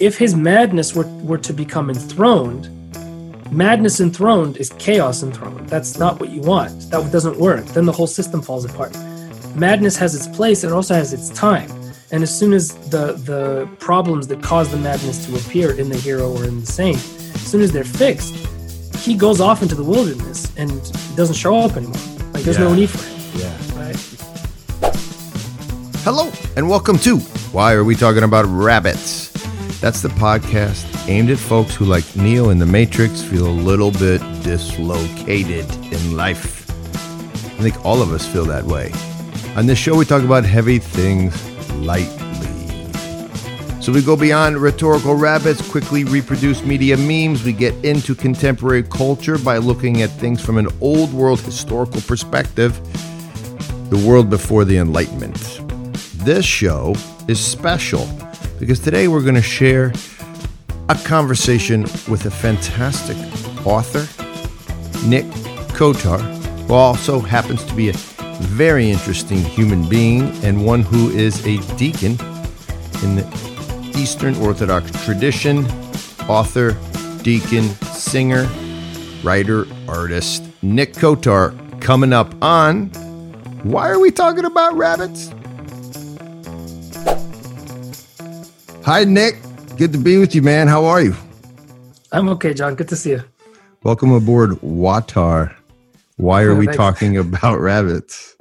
if his madness were, were to become enthroned, madness enthroned is chaos enthroned. That's not what you want. That doesn't work. Then the whole system falls apart. Madness has its place, it also has its time. And as soon as the the problems that cause the madness to appear in the hero or in the saint, as soon as they're fixed, he goes off into the wilderness and doesn't show up anymore. Like there's no need for him. Yeah. Right? Hello, and welcome to Why Are We Talking About Rabbits? That's the podcast aimed at folks who, like Neo in the Matrix, feel a little bit dislocated in life. I think all of us feel that way. On this show, we talk about heavy things lightly. So we go beyond rhetorical rabbits, quickly reproduce media memes. We get into contemporary culture by looking at things from an old world historical perspective, the world before the Enlightenment. This show is special because today we're going to share a conversation with a fantastic author, Nick Kotar, who also happens to be a very interesting human being and one who is a deacon in the Eastern Orthodox tradition, author, deacon, singer, writer, artist. Nick Kotar coming up on Why Are We Talking About Rabbits? Hi, Nick. Good to be with you, man. How are you? I'm okay, John. Good to see you. Welcome aboard WAWTAR. Why are Yeah, we thanks. talking about rabbits?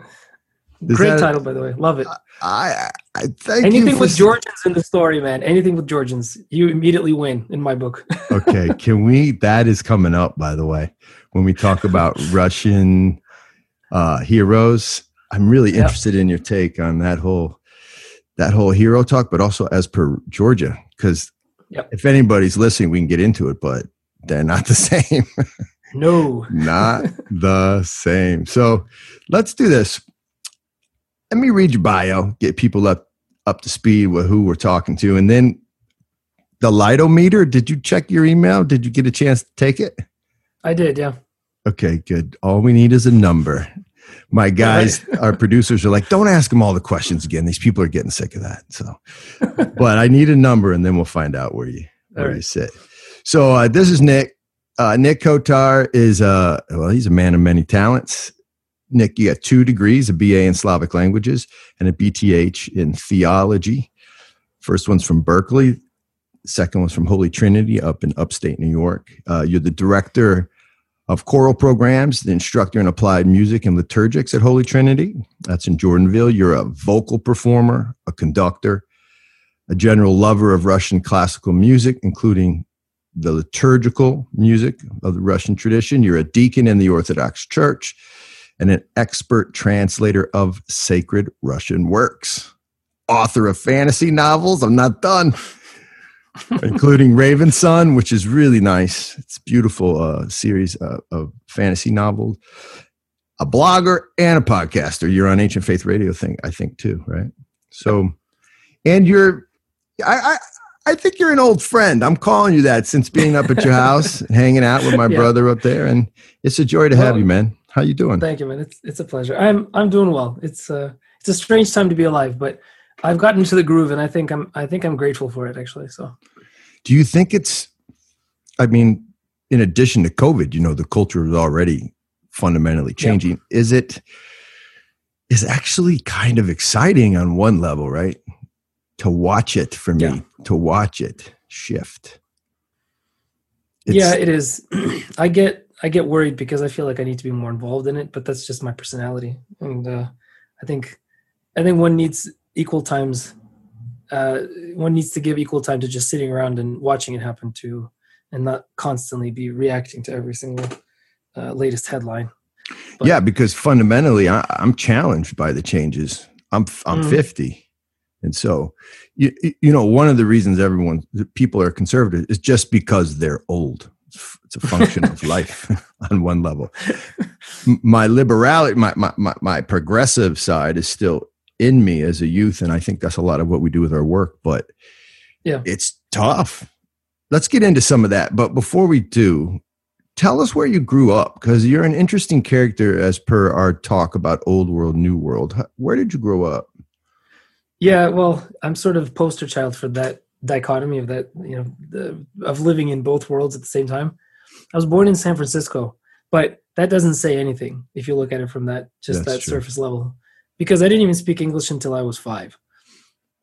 Is Great title, by the way. Love it. I, I thank you Anything with Georgians in the story, man. Anything with Georgians, you immediately win in my book. okay, can we? That is coming up, by the way, when we talk about Russian uh, heroes. I'm really Yep. interested in your take on that whole that whole hero talk, but also as per Georgia, because Yep. if anybody's listening, we can get into it, but they're not the same. no. not the same. So let's do this. Let me read your bio, get people up up to speed with who we're talking to, and then the lightometer. Did you check your email? Did you get a chance to take it? I did, yeah. Okay, good. All we need is a number. My guys, our producers are like, don't ask them all the questions again. These people are getting sick of that. So, but I need a number, and then we'll find out where you where you sit. So uh, this is Nick. Uh, Nick Kotar is uh well, he's a man of many talents. Nick, you got two degrees, a BA in Slavic languages and a BTH in theology. First one's from Berkeley. Second one's from Holy Trinity up in upstate New York. Uh, you're the director of choral programs, the instructor in applied music and liturgics at Holy Trinity. That's in Jordanville. You're a vocal performer, a conductor, a general lover of Russian classical music, including the liturgical music of the Russian tradition. You're a deacon in the Orthodox Church and an expert translator of sacred Russian works. Author of fantasy novels. I'm not done. Including Raven Son, which is really nice. It's a beautiful uh, series uh, of fantasy novels. A blogger and a podcaster. You're on Ancient Faith Radio thing, I think, too, right? So, and you're, I, I, I think you're an old friend. I'm calling you that since being up at your house, hanging out with my Yeah. brother up there, and it's a joy to have you, man. How you doing? Thank you, man. It's it's a pleasure. I'm I'm doing well. It's uh it's a strange time to be alive, but I've gotten into the groove and I think I'm I think I'm grateful for it actually. So Do you think it's? I mean, in addition to COVID, you know, the culture is already fundamentally Yeah. changing. Is it? Is actually kind of exciting on one level, right? To watch it for me, Yeah. to watch it shift. yeah, It's- it is. I get I get worried because I feel like I need to be more involved in it, but that's just my personality. And uh I think I think one needs equal times uh one needs to give equal time to just sitting around and watching it happen to and not constantly be reacting to every single uh, latest headline. but- yeah, because fundamentally, I, I'm challenged by the changes. I'm I'm Mhm. 50, and so you you know one of the reasons everyone people are conservative is just because they're old. It's, it's a function of life on one level. My liberality, my my my progressive side is still in me as a youth, and I think that's a lot of what we do with our work. But Yeah. it's tough. Let's get into some of that. But before we do, tell us where you grew up because you're an interesting character as per our talk about old world new world where did you grow up Yeah, well, I'm sort of poster child for that dichotomy of that you know the, of living in both worlds at the same time. I was born in San Francisco, but that doesn't say anything if you look at it from that just That's that true. surface level, because I didn't even speak English until I was five.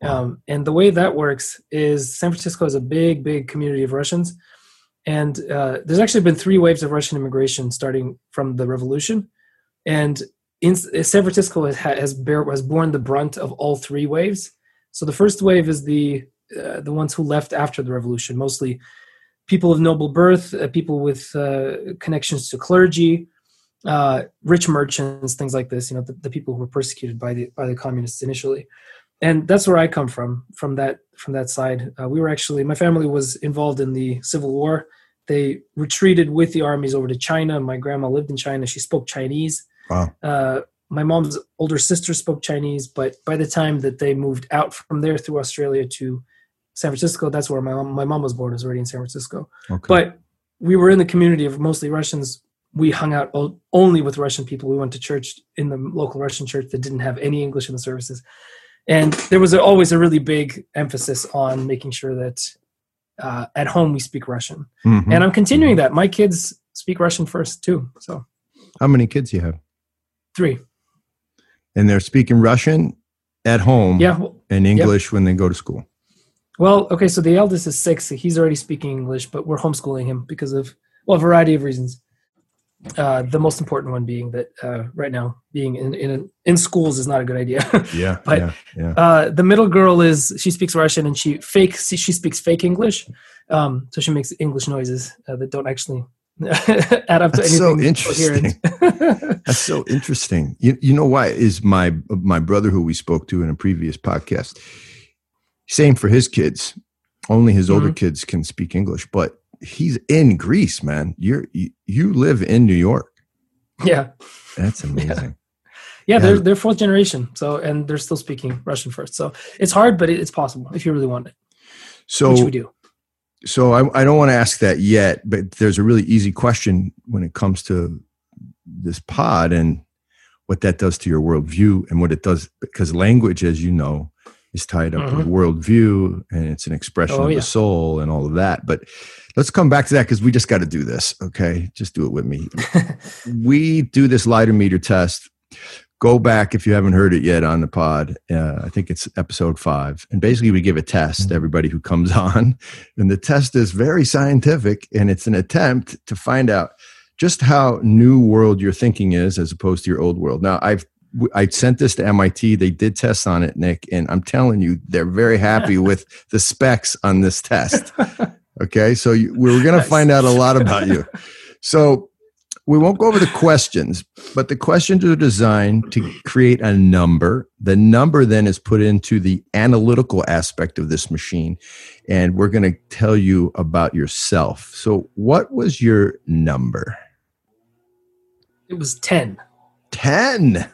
Wow. Um, and the way that works is San Francisco is a big, big community of Russians, and uh, there's actually been three waves of Russian immigration starting from the revolution, and in San Francisco has has, bear, has borne the brunt of all three waves. So the first wave is the uh, the ones who left after the revolution, mostly people of noble birth, uh, people with uh, connections to clergy, uh, rich merchants, things like this. You know, the, the people who were persecuted by the by the communists initially, and that's where I come from. From that from that side, uh, we were actually my family was involved in the Civil War. They retreated with the armies over to China. My grandma lived in China. She spoke Chinese. Wow. Uh, my mom's older sister spoke Chinese, but by the time that they moved out from there through Australia to San Francisco, that's where my mom, my mom was born. Was already in San Francisco, Okay. but we were in the community of mostly Russians. We hung out only with Russian people. We went to church in the local Russian church that didn't have any English in the services, and there was always a really big emphasis on making sure that uh, at home we speak Russian. Mhm. And I'm continuing that. My kids speak Russian first too. So How many kids you have? three. And they're speaking Russian at home Yeah. and English when they go to school. Well, okay, so the eldest is six. He's already speaking English, but we're homeschooling him because of well, a variety of reasons. Uh, the most important one being that uh, right now being in in, in schools is not a good idea. Yeah. But- yeah. Yeah. uh, the middle girl is she speaks Russian and she fake she speaks fake English, um, so she makes English noises uh, that don't actually add up to That's so anything. coherent. That's so interesting. You, you know why is my my brother who we spoke to in a previous podcast. Same for his kids. Only his older Mm-hmm. kids can speak English, but he's in Greece, man. You're you, you live in New York. yeah, That's amazing. yeah, Yeah. they're they're fourth generation, so and they're still speaking Russian first. So it's hard, but it's possible if you really want it, So which we do. So I, I don't want to ask that yet, but there's a really easy question when it comes to this pod and what that does to your worldview and what it does because language, as you know, is tied up with mm-hmm. worldview and it's an expression Oh, of yeah. the soul and all of that. But let's come back to that because we just got to do this. Okay, just do it with me. we do this lighter meter test. Go back if you haven't heard it yet on the pod. Uh, I think it's episode five. And basically, we give a test to everybody who comes on. And the test is very scientific and it's an attempt to find out just how new world your thinking is as opposed to your old world. Now, I've I sent this to MIT. They did tests on it, Nick, and I'm telling you, they're very happy with the specs on this test. Okay, so you, we we're going to find out a lot about you. So we won't go over the questions, but the questions are designed to create a number. The number then is put into the analytical aspect of this machine, and we're going to tell you about yourself. So, what was your number? It was 10 10.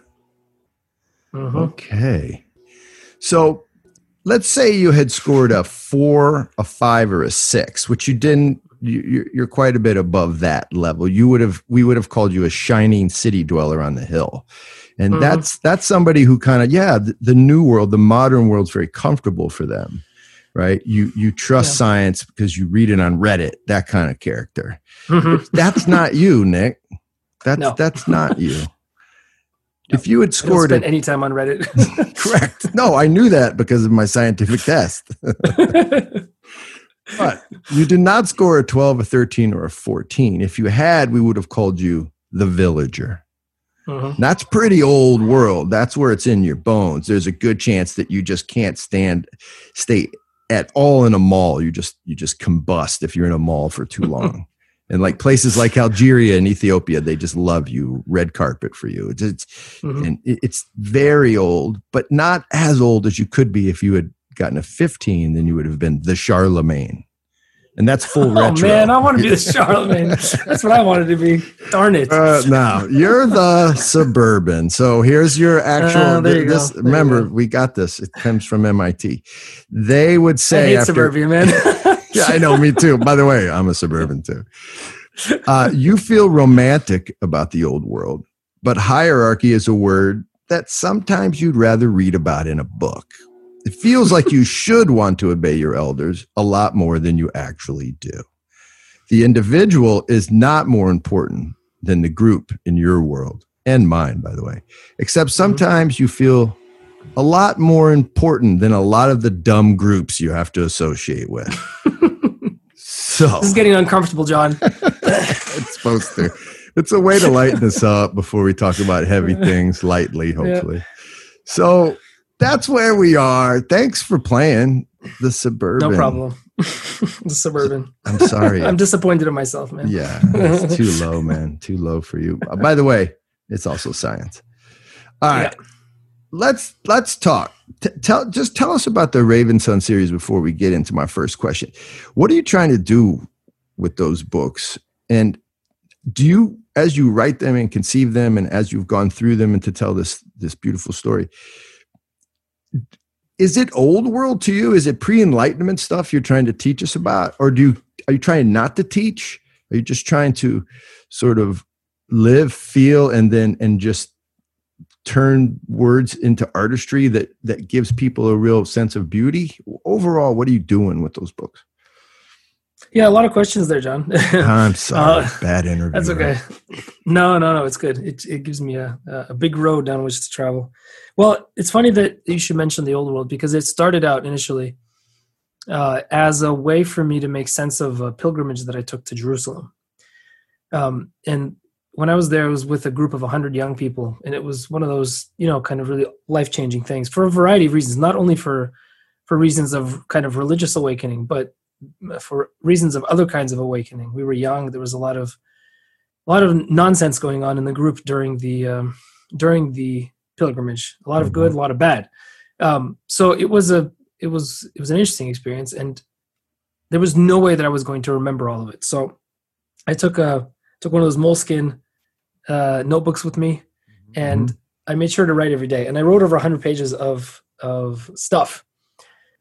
Mhm. Okay. So let's say you had scored a four, a five, or a six, which you didn't. you- You're, you're quite a bit above that level. You would have, we would have called you a shining city dweller on the hill, and Mhm. that's that's somebody who kind of, yeah, the, the new world, the modern world's very comfortable for them, right? You you trust Yeah. science because you read it on Reddit, that kind of character. Mhm. That's not you, Nick. That's No. that's not you. If you had scored a any time on Reddit. Correct. No, I knew that because of my scientific test. but you did not score a 12, a 13, or a 14. If you had, we would have called you the villager. Mhm. That's pretty old world. That's where it's in your bones. There's a good chance that you just can't stand stay at all in a mall. You just you just combust if you're in a mall for too long. And like places like Algeria and Ethiopia, they just love you, red carpet for you. It's, it's Mhm. and it's very old, but not as old as you could be if you had gotten a 15. Then you would have been the Charlemagne, and that's full Oh retro. man, I want to be the Charlemagne. That's what I wanted to be. Darn it. Uh, no, you're the suburban. So here's your actual. Uh, there you go. this, There you remember, go. we got this. It comes from MIT. They would say I hate after. suburbia, man. Yeah, I know. Me too. By the way, I'm a suburban too. Uh, you feel romantic about the old world, but hierarchy is a word that sometimes you'd rather read about in a book. It feels like you should want to obey your elders a lot more than you actually do. The individual is not more important than the group in your world and mine, by the way, except mm-hmm. sometimes you feel a lot more important than a lot of the dumb groups you have to associate with. so this is getting uncomfortable, John. it's supposed to. It's a way to lighten us up before we talk about heavy things lightly, hopefully. So that's where we are. Thanks for playing the suburban. No problem. the suburban. I'm sorry. I'm disappointed in myself, man. Yeah, it's too low, man. Too low for you. By the way, it's also science. All right. Yeah. Let's let's talk. T- tell just tell us about the Raven Son series before we get into my first question. What are you trying to do with those books? And do you as you write them and conceive them and as you've gone through them and to tell this this beautiful story, is it old world to you? Is it pre-enlightenment stuff you're trying to teach us about? Or do you are you trying not to teach? Are you just trying to sort of live, feel, and then and just turn words into artistry that that gives people a real sense of beauty? Overall, what are you doing with those books? Yeah, a lot of questions there, John. I'm sorry, uh, bad interview. That's okay. No, no, no, it's good. It it gives me a a big road down which to travel. Well, it's funny that you should mention the old world because it started out initially uh, as a way for me to make sense of a pilgrimage that I took to Jerusalem. Um, and when I was there, it was with a group of 100 young people, and it was one of those, you know, kind of really life changing things for a variety of reasons, not only for for reasons of kind of religious awakening, but for reasons of other kinds of awakening. We were young. There was a lot of a lot of nonsense going on in the group during the um, during the pilgrimage. A lot of good, a lot of bad. Um, so it was a it was it was an interesting experience, and there was no way that I was going to remember all of it. So I took a took one of those moleskin uh, notebooks with me, mm-hmm. and. I made sure to write every day. And I wrote over 100 pages of of stuff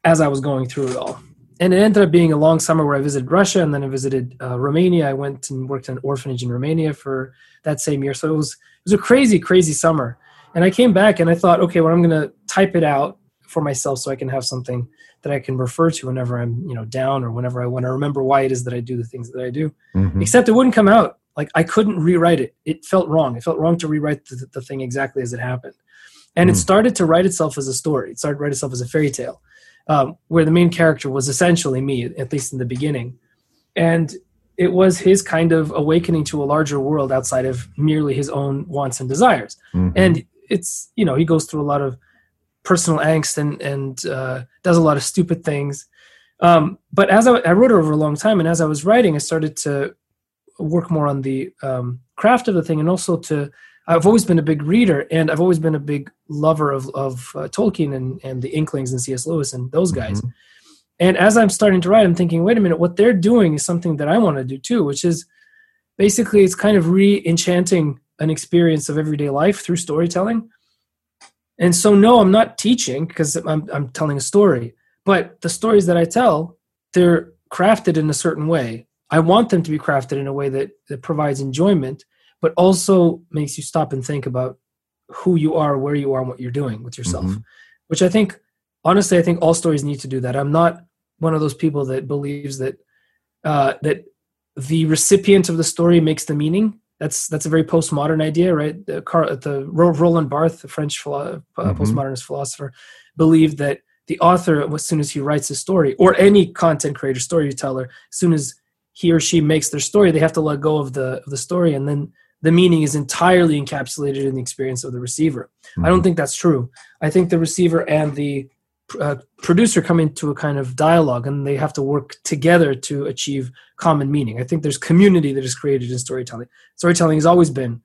as I was going through it all. And it ended up being a long summer where I visited Russia and then I visited uh, Romania. I went and worked in an orphanage in Romania for that same year. So it was it was a crazy, crazy summer. And I came back and I thought, okay, well, I'm going to type it out for myself so I can have something that I can refer to whenever I'm, you know, down or whenever I want to remember why it is that I do the things that I do. Mm-hmm. Except it wouldn't come out. Like I couldn't rewrite it. It felt wrong. It felt wrong to rewrite the, the thing exactly as it happened. And mm. it started to write itself as a story. It started to write itself as a fairy tale, um, where the main character was essentially me, at least in the beginning. And it was his kind of awakening to a larger world outside of merely his own wants and desires. Mm-hmm. And it's, you know, he goes through a lot of personal angst and, and uh, does a lot of stupid things. Um, but as I, I wrote it over a long time, and as I was writing, I started to work more on the um, craft of the thing and also to I've always been a big reader and I've always been a big lover of, of uh, Tolkien and, and the Inklings and C.S. Lewis and those guys. Mm-hmm. And as I'm starting to write, I'm thinking, wait a minute, what they're doing is something that I want to do too, which is basically it's kind of re enchanting an experience of everyday life through storytelling. And so, no, I'm not teaching because I'm, I'm telling a story, but the stories that I tell, they're crafted in a certain way I want them to be crafted in a way that, that provides enjoyment, but also makes you stop and think about who you are, where you are, and what you're doing with yourself. Mm-hmm. Which I think, honestly, I think all stories need to do that. I'm not one of those people that believes that uh, that the recipient of the story makes the meaning. That's that's a very postmodern idea, right? The, the Roland Barthes, the French philo- uh, mm-hmm. postmodernist philosopher, believed that the author, as soon as he writes a story, or any content creator, storyteller, as soon as he or she makes their story, they have to let go of the of the story, and then the meaning is entirely encapsulated in the experience of the receiver. Mm-hmm. I don't mm-hmm. think that's true. I think the receiver and the uh, producer come into a kind of dialogue, and they have to work together to achieve common meaning. I think there's community that is created in storytelling. Storytelling has always been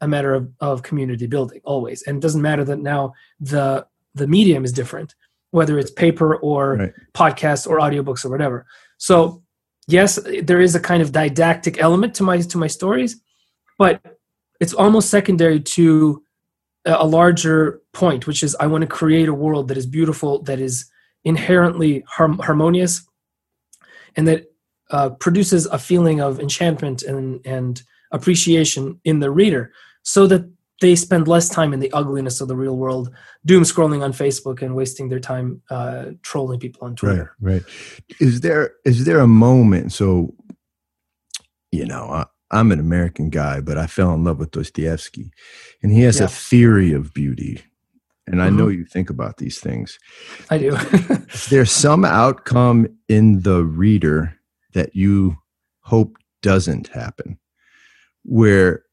a matter of, of community building, always, and it doesn't matter that now the the medium is different, whether it's paper or right. podcast or audiobooks or whatever. So yes, there is a kind of didactic element to my to my stories, but it's almost secondary to a larger point, which is I want to create a world that is beautiful, that is inherently harmonious, and that uh, produces a feeling of enchantment and and appreciation in the reader, so that they spend less time in the ugliness of the real world, doom scrolling on Facebook and wasting their time uh, trolling people on Twitter. Right, right. Is there is there a moment? So, you know, I, I'm an American guy, but I fell in love with Dostoevsky, and he has Yeah. a theory of beauty. And I know Mhm. you think about these things. I do. Is there some outcome in the reader that you hope doesn't happen, where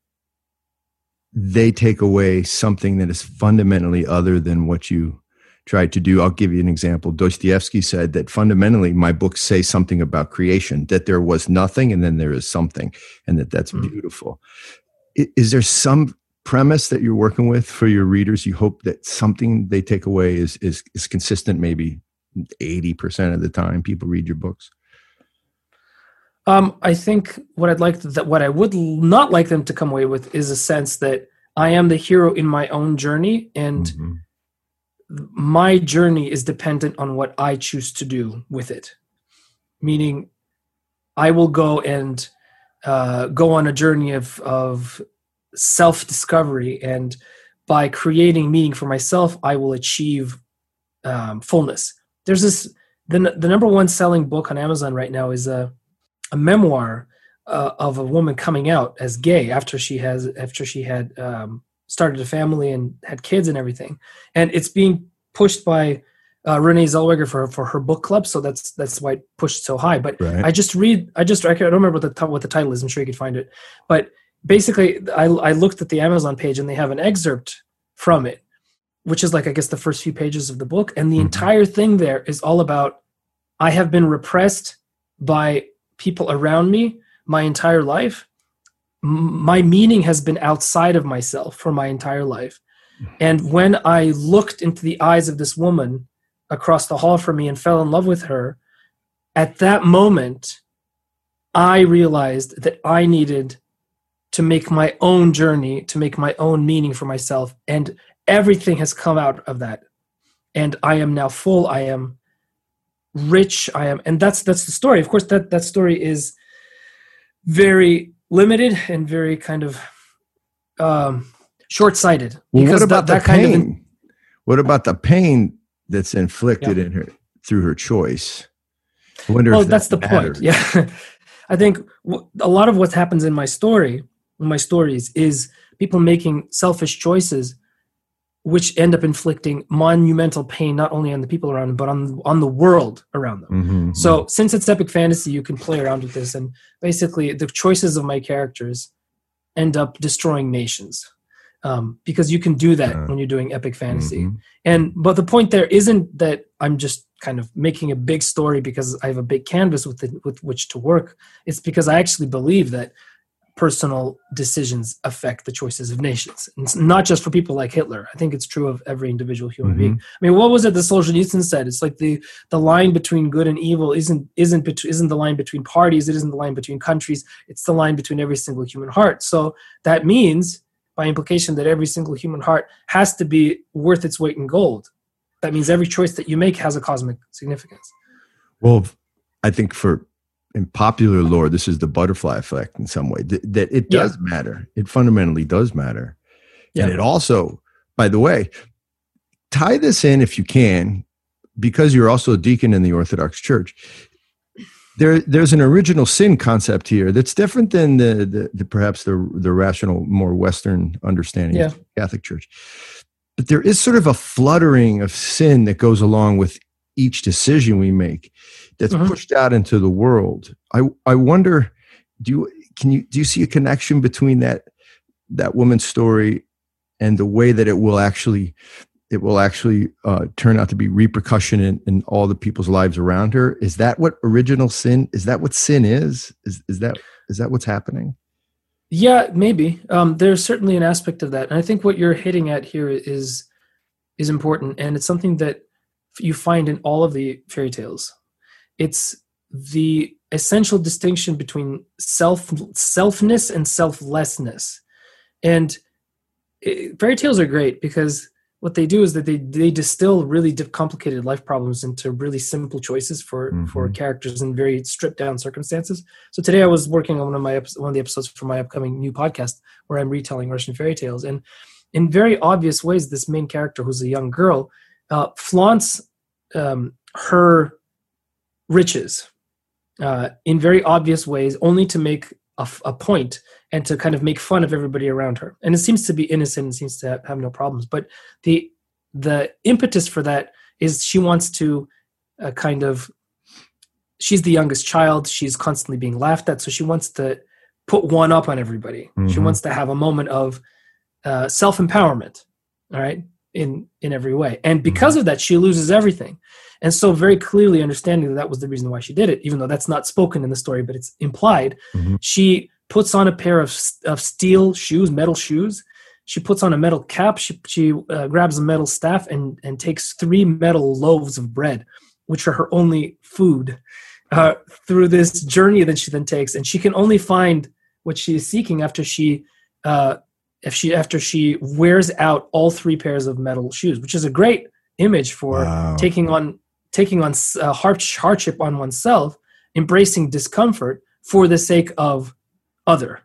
they take away something that is fundamentally other than what you tried to do? I'll give you an example. Dostoevsky said that fundamentally, my books say something about creation, that there was nothing and then there is something, and that that's Mm. beautiful. Is there some premise that you're working with for your readers? You hope that something they take away is is is consistent, maybe 80% of the time people read your books. Um, I think what I'd like that what I would not like them to come away with is a sense that I am the hero in my own journey, and Mhm. my journey is dependent on what I choose to do with it. Meaning, I will go and uh, go on a journey of of self discovery, and by creating meaning for myself, I will achieve um, fullness. There's this the the number one selling book on Amazon right now is a a memoir uh, of a woman coming out as gay after she has after she had um, started a family and had kids and everything, and it's being pushed by uh, Renee Zellweger for for her book club. So that's that's why it pushed so high. But Right. I just read. I just I don't remember what the what the title is. I'm sure you could find it. But basically, I I looked at the Amazon page and they have an excerpt from it, which is like I guess the first few pages of the book, and the Mhm. entire thing there is all about I have been repressed by people around me my entire life. My meaning has been outside of myself for my entire life. Mm-hmm. And when I looked into the eyes of this woman across the hall from me and fell in love with her, at that moment, I realized that I needed to make my own journey, to make my own meaning for myself. And everything has come out of that. And I am now full. I am rich. I am, and that's that's the story. Of course, that that story is very limited and very kind of um, short-sighted. Well, what about that, the that kind pain? of what about the pain that's inflicted Yeah. in her through her choice? I wonder that's that the matters. point yeah i think w- a lot of what happens in my story in my stories is people making selfish choices which end up inflicting monumental pain not only on the people around them but on on the world around them Mhm. so since it's epic fantasy you can play around with this and basically the choices of my characters end up destroying nations um, because you can do that when you're doing epic fantasy Mhm. and but the point there isn't that i'm just kind of making a big story because i have a big canvas with it, with which to work it's because i actually believe that personal decisions affect the choices of nations. And it's not just for people like hitler. I think it's true of every individual human Mhm. being. I mean what was it that solzhenitsyn said? It's like the the line between good and evil isn't isn't bet- isn't the line between parties. It isn't the line between countries. It's the line between every single human heart. So that means by implication that every single human heart has to be worth its weight in gold. That means every choice that you make has a cosmic significance. Well, I think for in popular lore, this is the butterfly effect in some way. That, that it Yeah. does matter. It fundamentally does matter. And it also, by the way, tie this in if you can, because you're also a deacon in the Orthodox Church. There, there's an original sin concept here that's different than the, the, the perhaps the the rational, more Western understanding of the Catholic Church. But there is sort of a fluttering of sin that goes along with each decision we make that's Mhm. pushed out into the world. I I wonder, do you can you do you see a connection between that that woman's story and the way that it will actually it will actually uh, turn out to be repercussion in, in all the people's lives around her is that what original sin is that what sin is is is that is that what's happening Yeah, maybe. Um, there's certainly an aspect of that, and I think what you're hitting at here is is important, and it's something that you find in all of the fairy tales. It's the essential distinction between self selfness and selflessness, and eh, fairy tales are great because what they do is that they they distill really complicated life problems into really simple choices for for Mhm. characters in very stripped down circumstances. So today I was working on one of my one of the episodes for my upcoming new podcast where I'm retelling Russian fairy tales, and in very obvious ways, this main character, who's a young girl, uh, flaunts um, her riches uh, in very obvious ways, only to make a, a point and to kind of make fun of everybody around her. And it seems to be innocent and seems to have, no problems. But the the impetus for that is she wants to uh, kind of she's the youngest child she's constantly being laughed at so she wants to put one up on everybody mm-hmm. she wants to have a moment of uh, self-empowerment all right in in every way. And because mm-hmm. of that she loses everything. And so very clearly understanding that that was the reason why she did it even though that's not spoken in the story but it's implied mm-hmm. she puts on a pair of, of steel shoes metal shoes. She puts on a metal cap. She, she uh, grabs a metal staff and and takes three metal loaves of bread which are her only food uh, through this journey that she then takes. And she can only find what she is seeking after she uh, if she after she wears out all three pairs of metal shoes, which is a great image for wow. taking on taking on uh, hardship on oneself, embracing discomfort for the sake of other,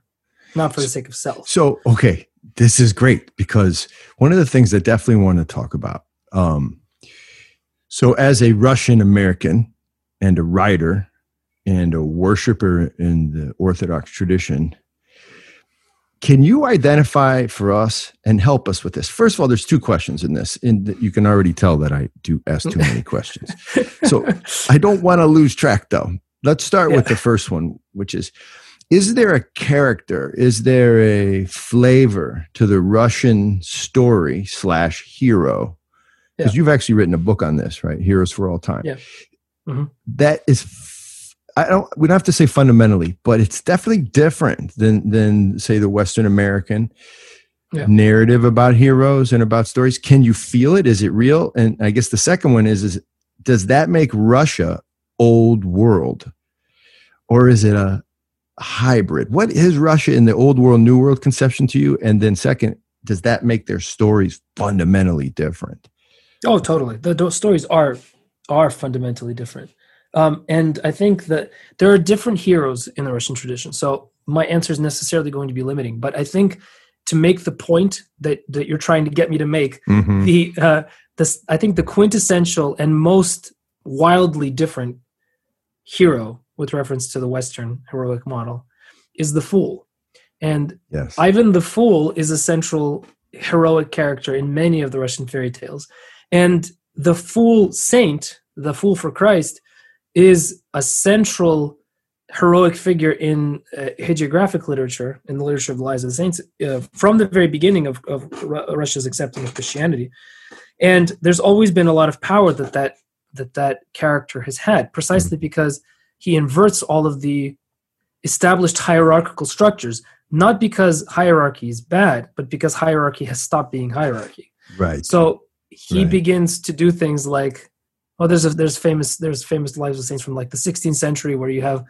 not for the sake of self. So, okay, this is great because one of the things I definitely want to talk about. Um, so, as a Russian American and a writer and a worshiper in the Orthodox tradition, can you identify for us and help us with this? First of all, there's two questions in this, and you can already tell that I do ask too many questions. So I don't want to lose track, though. Let's start yeah. with the first one, which is Is there a character, is there a flavor to the Russian story slash hero? Because yeah. you've actually written a book on this, right? Heroes for All Time. Yeah. Mm-hmm. That is I don't. We don't have to say fundamentally, but it's definitely different than than say the Western American yeah. narrative about heroes and about stories. Can you feel it? Is it real? And I guess the second one is: is does that make Russia old world, or is it a hybrid? What is Russia in the old world, new world conception to you? And then second, does that make their stories fundamentally different? Oh, totally. The, the stories are are fundamentally different. Um, and I think that there are different heroes in the Russian tradition. So my answer is necessarily going to be limiting, but I think to make the point that that you're trying to get me to make, mm-hmm. the uh, this I think the quintessential and most wildly different hero with reference to the Western heroic model is the Fool. And yes. Ivan the Fool is a central heroic character in many of the Russian fairy tales. And the Fool Saint, the Fool for Christ, is a central heroic figure in uh, hagiographic literature, in the literature of the lives of the saints, uh, from the very beginning of, of Russia's acceptance of Christianity. And there's always been a lot of power that that that, that character has had, precisely mm-hmm. because he inverts all of the established hierarchical structures, not because hierarchy is bad, but because hierarchy has stopped being hierarchy. Right. So he right. begins to do things like well, there's a, there's famous there's famous lives of saints from like the 16th century where you have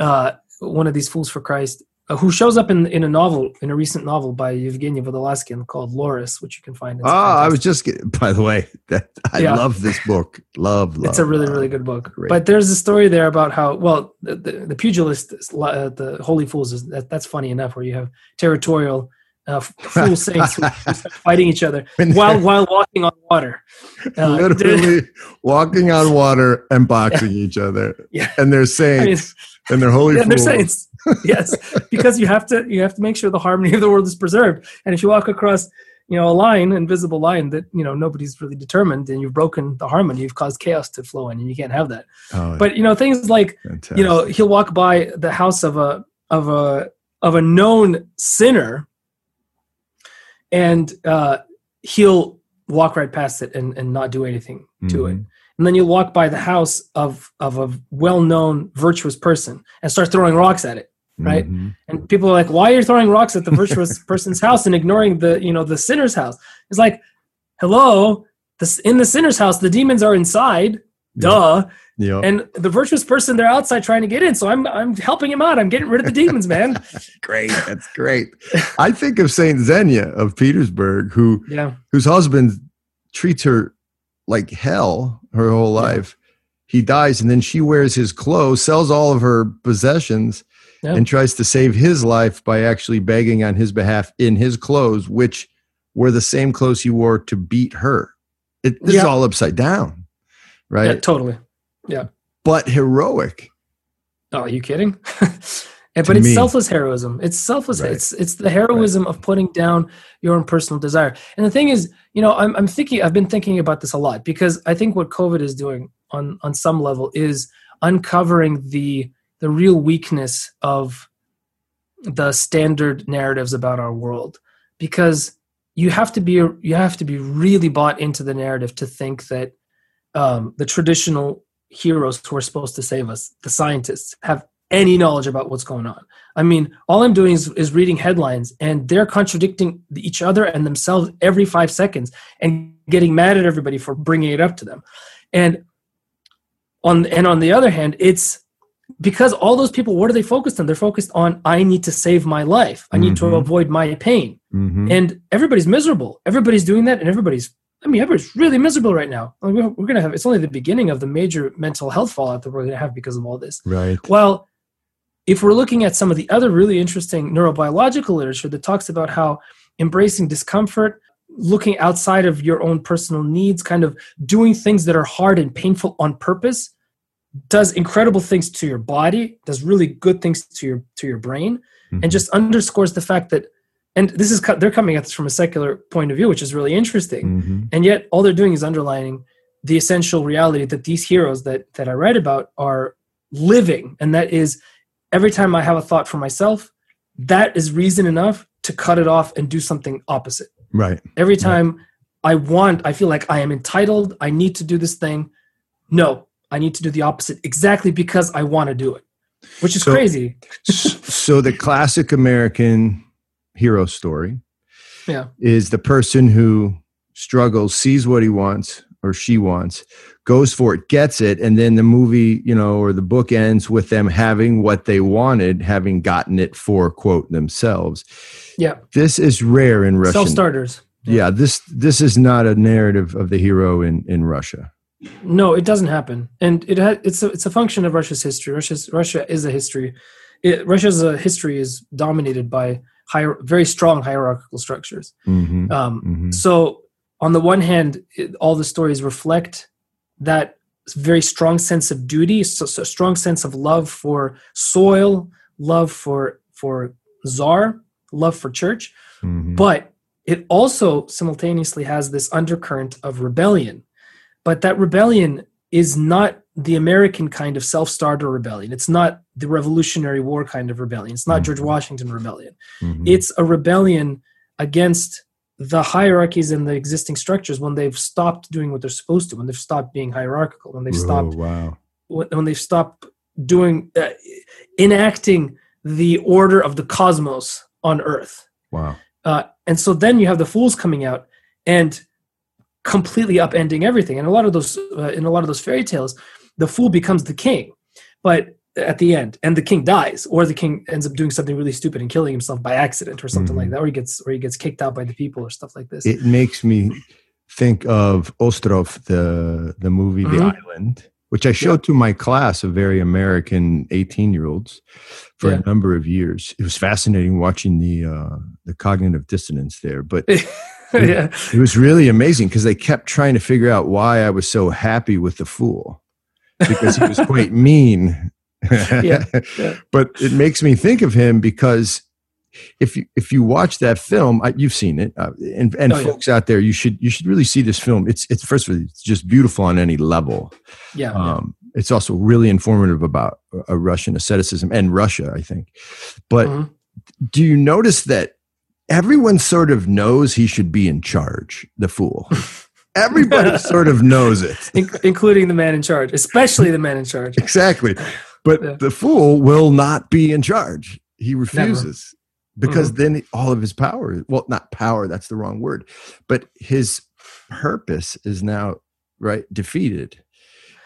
uh, one of these fools for Christ uh, who shows up in in a novel in a recent novel by Evgeny Vodolazkin called Laurus, which you can find. Oh, I was just getting, by the way that I yeah. love this book. Love, love. It's a really really good book. Great. But there's a story there about how well the the, the pugilist, uh, the holy fools is that, that's funny enough where you have territorial uh, fool saints fighting each other while while walking on water. Uh, Literally walking on water and boxing yeah. each other. Yeah. And they're saints I mean, and they're holy. Yeah, they're saints. yes, because you have to you have to make sure the harmony of the world is preserved. And if you walk across you know a line invisible line that you know nobody's really determined and you've broken the harmony you've caused chaos to flow in and you can't have that oh, but you know things like fantastic. you know he'll walk by the house of a of a of a known sinner and uh, he'll walk right past it and, and not do anything mm-hmm. to it. Mm-hmm. And then you'll walk by the house of of a well-known virtuous person and start throwing rocks at it, right? Mm-hmm. And people are like, "Why are you throwing rocks at the virtuous person's house and ignoring the you know the sinner's house?" It's like, "Hello, this in the sinner's house, the demons are inside. Duh." Yeah. And the virtuous person, they're outside trying to get in. So I'm I'm helping him out. I'm getting rid of the demons, man. great. That's great. I think of Saint Xenia of Petersburg, who yeah. whose husband treats her like hell her whole life. Yeah. He dies and then she wears his clothes, sells all of her possessions, yeah. and tries to save his life by actually begging on his behalf in his clothes, which were the same clothes he wore to beat her. It, this is all upside down, right? Yeah, totally. But heroic. Oh, are you kidding? But it's me. selfless heroism. It's selfless. Right. It's it's the heroism of putting down your own personal desire. And the thing is, you know, I'm I'm thinking. I've been thinking about this a lot because I think what COVID is doing on on some level is uncovering the the real weakness of the standard narratives about our world because you have to be you have to be really bought into the narrative to think that um, the traditional heroes who are supposed to save us, the scientists, have any knowledge about what's going on. I mean, all I'm doing is, is reading headlines, and they're contradicting each other and themselves every five seconds, and getting mad at everybody for bringing it up to them. And on and on the other hand, it's because all those people, what are they focused on? They're focused on I need to save my life. I need to Mhm. avoid my pain Mhm. and everybody's miserable. Everybody's doing that, and everybody's. I mean, everybody's really miserable right now. Like, We're, we're gonna have. It's only the beginning of the major mental health fallout that we're gonna have because of all this. right. Well, if we're looking at some of the other really interesting neurobiological literature that talks about how embracing discomfort, looking outside of your own personal needs, kind of doing things that are hard and painful on purpose, does incredible things to your body, does really good things to your to your brain, Mhm. and just underscores the fact that. And this is they're coming at this from a secular point of view, which is really interesting. Mhm. and yet all they're doing is underlining the essential reality that these heroes that that i write about are living. And that is every time i have a thought for myself that is reason enough to cut it off and do something opposite. Right. every time i want i feel like i am entitled i need to do this thing. No i need to do the opposite exactly because i want to do it which is So- crazy. so the classic American hero story Yeah. is the person who struggles, sees what he wants or she wants, goes for it, gets it, and then the movie, you know, or the book ends with them having what they wanted, having gotten it for quote themselves. yeah This is rare in Russian. self-starters Yeah, this this is not a narrative of the hero in in Russia. No, it doesn't happen, and it ha- it's a, it's a function of Russia's history. Russia's Russia is a history. It, Russia's uh, history is dominated by hier- very strong hierarchical structures. Mhm, Um, mhm. So, on the one hand, it, all the stories reflect that very strong sense of duty, so, so strong sense of love for soil, love for for czar, love for church, Mhm. but it also simultaneously has this undercurrent of rebellion. But that rebellion is not the American kind of self starter rebellion. It's not the Revolutionary War kind of rebellion. It's not George Mhm. Washington rebellion. Mhm. It's a rebellion against the hierarchies and the existing structures when they've stopped doing what they're supposed to, when they've stopped being hierarchical, when they've Oh, stopped wow. when when they've stopped doing uh, enacting the order of the cosmos on Earth. Wow. Uh, and so then you have the fools coming out and completely upending everything. And a lot of those, uh, in a lot of those fairy tales, the fool becomes the king, but at the end, and the king dies, or the king ends up doing something really stupid and killing himself by accident, or something Mhm. like that, or he gets, or he gets kicked out by the people, or stuff like this. it makes me think of Ostrov, the the movie The Mhm. Island, which I showed to my class of very American eighteen year olds for Yeah. a number of years. It was fascinating watching the uh, the cognitive dissonance there, but yeah, it was really amazing because they kept trying to figure out why I was so happy with the fool because he was quite mean. Yeah, yeah. But it makes me think of him because if you if you watch that film, I, you've seen it, uh, and and Oh, yeah. folks out there, you should you should really see this film. It's it's first of all, it's just beautiful on any level. yeah, Um, It's also really informative about a Russian asceticism and Russia, I think. But Mhm. do you notice that everyone sort of knows he should be in charge? The fool. Everybody sort of knows it. In- including the man in charge, especially the man in charge. Exactly. But Yeah. the fool will not be in charge. He refuses because mm-hmm. then all of his power, well, not power, that's the wrong word, but his purpose is now, right, defeated.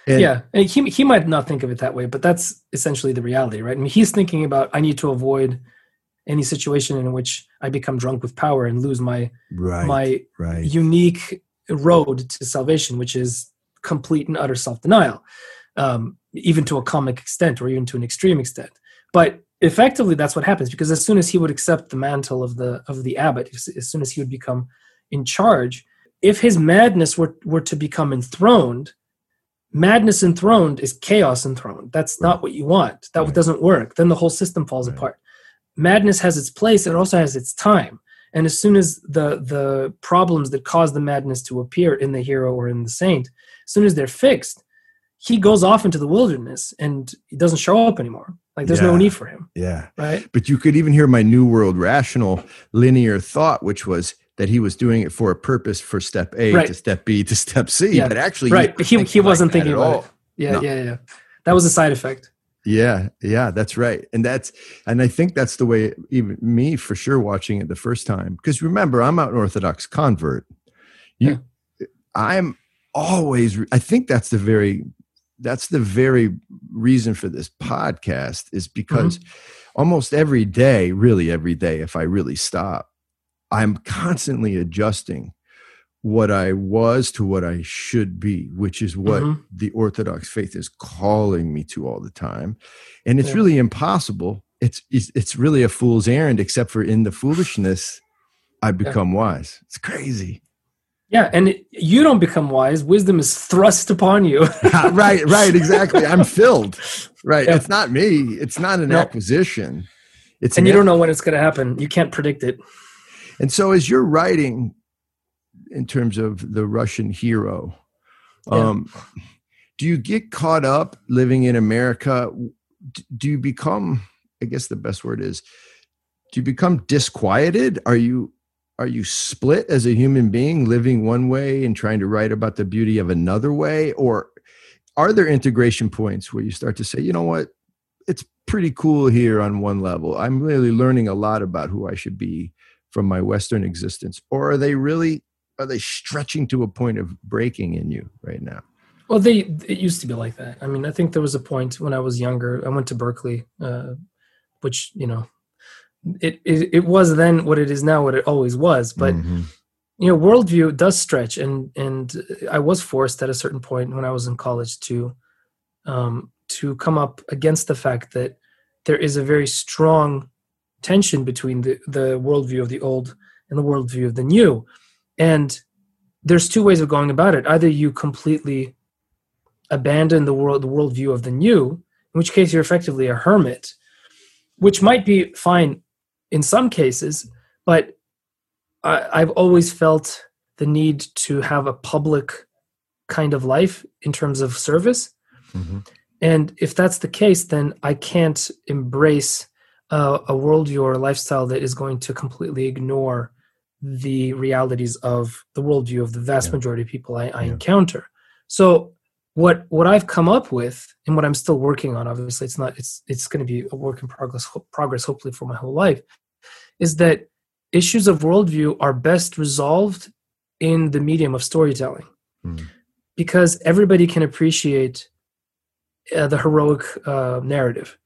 And yeah, and he he might not think of it that way, but that's essentially the reality, right? I mean, he's thinking about I need to avoid any situation in which I become drunk with power and lose my Right. my right. unique road to salvation, which is complete and utter self denial, um, even to a comic extent or even to an extreme extent. But effectively, that's what happens because as soon as he would accept the mantle of the of the abbot, as soon as he would become in charge, if his madness were, were to become enthroned, madness enthroned is chaos enthroned. That's not what you want. That Right. doesn't work. Then the whole system falls Right. apart. Madness has its place, it also has its time. And as soon as the the problems that cause the madness to appear in the hero or in the saint, as soon as they're fixed, he goes off into the wilderness and he doesn't show up anymore. Like there's no need for him, Yeah. right? But you could even hear my New World rational linear thought, which was that he was doing it for a purpose for step A Right. to step B to step C. Yeah. But actually, Right. was He he wasn't like thinking about all. it. Yeah, No. yeah, yeah. That was a side effect. Yeah, yeah, that's right. And that's and I think that's the way even me for sure watching it the first time. Because remember, I'm an Orthodox convert. You I'm always I think that's the very that's the very reason for this podcast is because mm-hmm. almost every day, really every day, if I really stop, I'm constantly adjusting what I was to what I should be, which is what Mhm. the Orthodox faith is calling me to all the time. And it's Yeah. really impossible. It's, it's it's really a fool's errand, except for in the foolishness, I become wise. It's crazy. Yeah, and it, you don't become wise. Wisdom is thrust upon you. right, right, exactly. I'm filled. Right. Yeah. It's not me. It's not an No. acquisition. It's and an you don't know when it's going to happen. You can't predict it. And so, as you're writing in terms of the Russian hero, Yeah. um, do you get caught up living in America? Do you become, I guess the best word is, do you become disquieted? Are you are you split as a human being, living one way and trying to write about the beauty of another way, or are there integration points where you start to say, you know what, it's pretty cool here on one level. I'm really learning a lot about who I should be from my Western existence, or are they really are they stretching to a point of breaking in you right now? Well, they it used to be like that. I mean, I think there was a point when I was younger. I went to Berkeley, uh, which you know, it, it it was then what it is now, what it always was. But Mhm. you know, worldview does stretch, and and I was forced at a certain point when I was in college to um, to come up against the fact that there is a very strong tension between the the worldview of the old and the worldview of the new, and there's two ways of going about it. Either you completely abandon the world the worldview of the new, in which case you're effectively a hermit, which might be fine in some cases, but I, I've always felt the need to have a public kind of life in terms of service. Mhm. And if that's the case, then I can't embrace uh, a worldview or a lifestyle that is going to completely ignore the realities of the worldview of the vast Yeah. majority of people I, I Yeah. encounter. So what what I've come up with and what I'm still working on, obviously it's not it's it's going to be a work in progress progress hopefully for my whole life, is that issues of worldview are best resolved in the medium of storytelling Mhm. because everybody can appreciate uh, the heroic uh, narrative.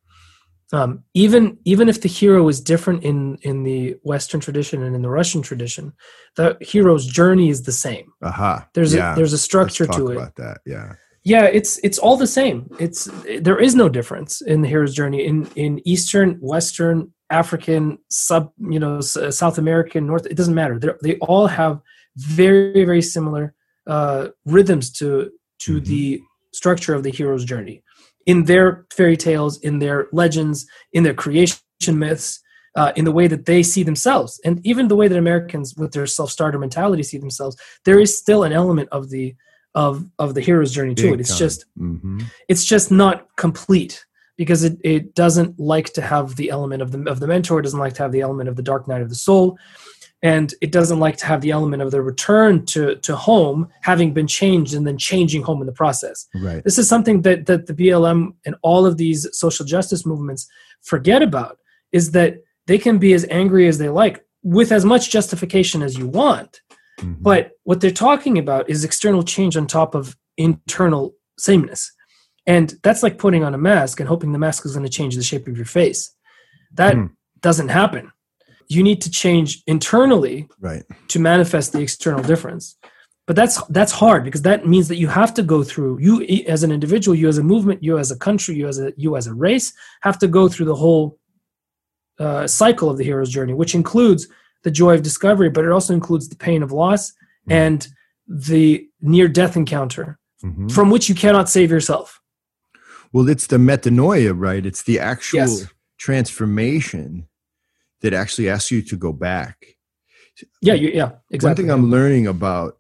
Um, even even if the hero is different in in the Western tradition and in the Russian tradition, the hero's journey is the same. Aha. There's yeah. a there's a structure to it. about that. Yeah. Yeah, it's it's all the same. It's there is no difference in the hero's journey in in Eastern, Western, African, sub you know uh, South American, North. It doesn't matter. They they all have very very similar uh, rhythms to to Mhm. the structure of the hero's journey in their fairy tales, in their legends, in their creation myths. Uh, in the way that they see themselves, and even the way that Americans, with their self-starter mentality, see themselves, there is still an element of the of of the hero's journey to it. It's just hmm it's just not complete because it, it doesn't like to have the element of the of the mentor. It doesn't like to have the element of the dark night of the soul, and it doesn't like to have the element of the return to to home, having been changed and then changing home in the process. Right. This is something that that the BLM and all of these social justice movements forget about is that they can be as angry as they like with as much justification as you want Mhm. but what they're talking about is external change on top of internal sameness. And that's like putting on a mask and hoping the mask is going to change the shape of your face. That Hmm. doesn't happen. You need to change internally right. to manifest the external difference. But that's that's hard because that means that you have to go through you as an individual, you as a movement, you as a country, you as a you as a race have to go through the whole uh, cycle of the hero's journey, which includes the joy of discovery, but it also includes the pain of loss Mm-hmm. and the near death encounter Mhm. from which you cannot save yourself. Well, it's the metanoia, right? It's the actual Yes. transformation that actually asks you to go back. Yeah, you, yeah, exactly. One thing I'm learning about,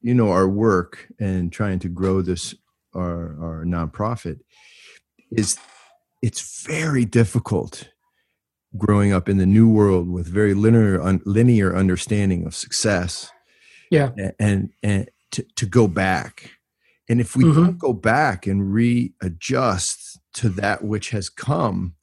you know, our work and trying to grow this our our nonprofit is it's very difficult growing up in the new world with very linear un, linear understanding of success. Yeah. a- And and to, to go back. And if we Mhm. don't go back and readjust to that which has come,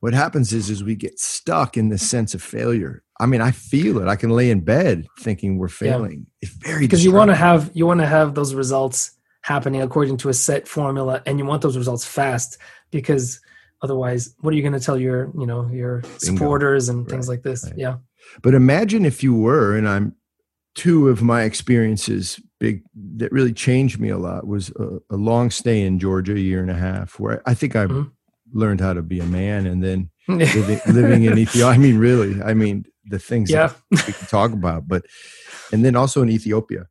what happens is is we get stuck in this sense of failure. I mean, I feel it. I can lay in bed thinking we're Yeah. failing. It's very because you want to have you want to have those results happening according to a set formula and you want those results fast because otherwise what are you going to tell your you know your supporters and things Right, like this right. yeah But imagine if you were, and I'm two of my experiences big that really changed me a lot was a, a long stay in Georgia, a year and a half, where I think I Mhm. Learned how to be a man, and then living, living in Ethiopia. I mean, really, I mean the things yeah that we can talk about, but and then also in Ethiopia,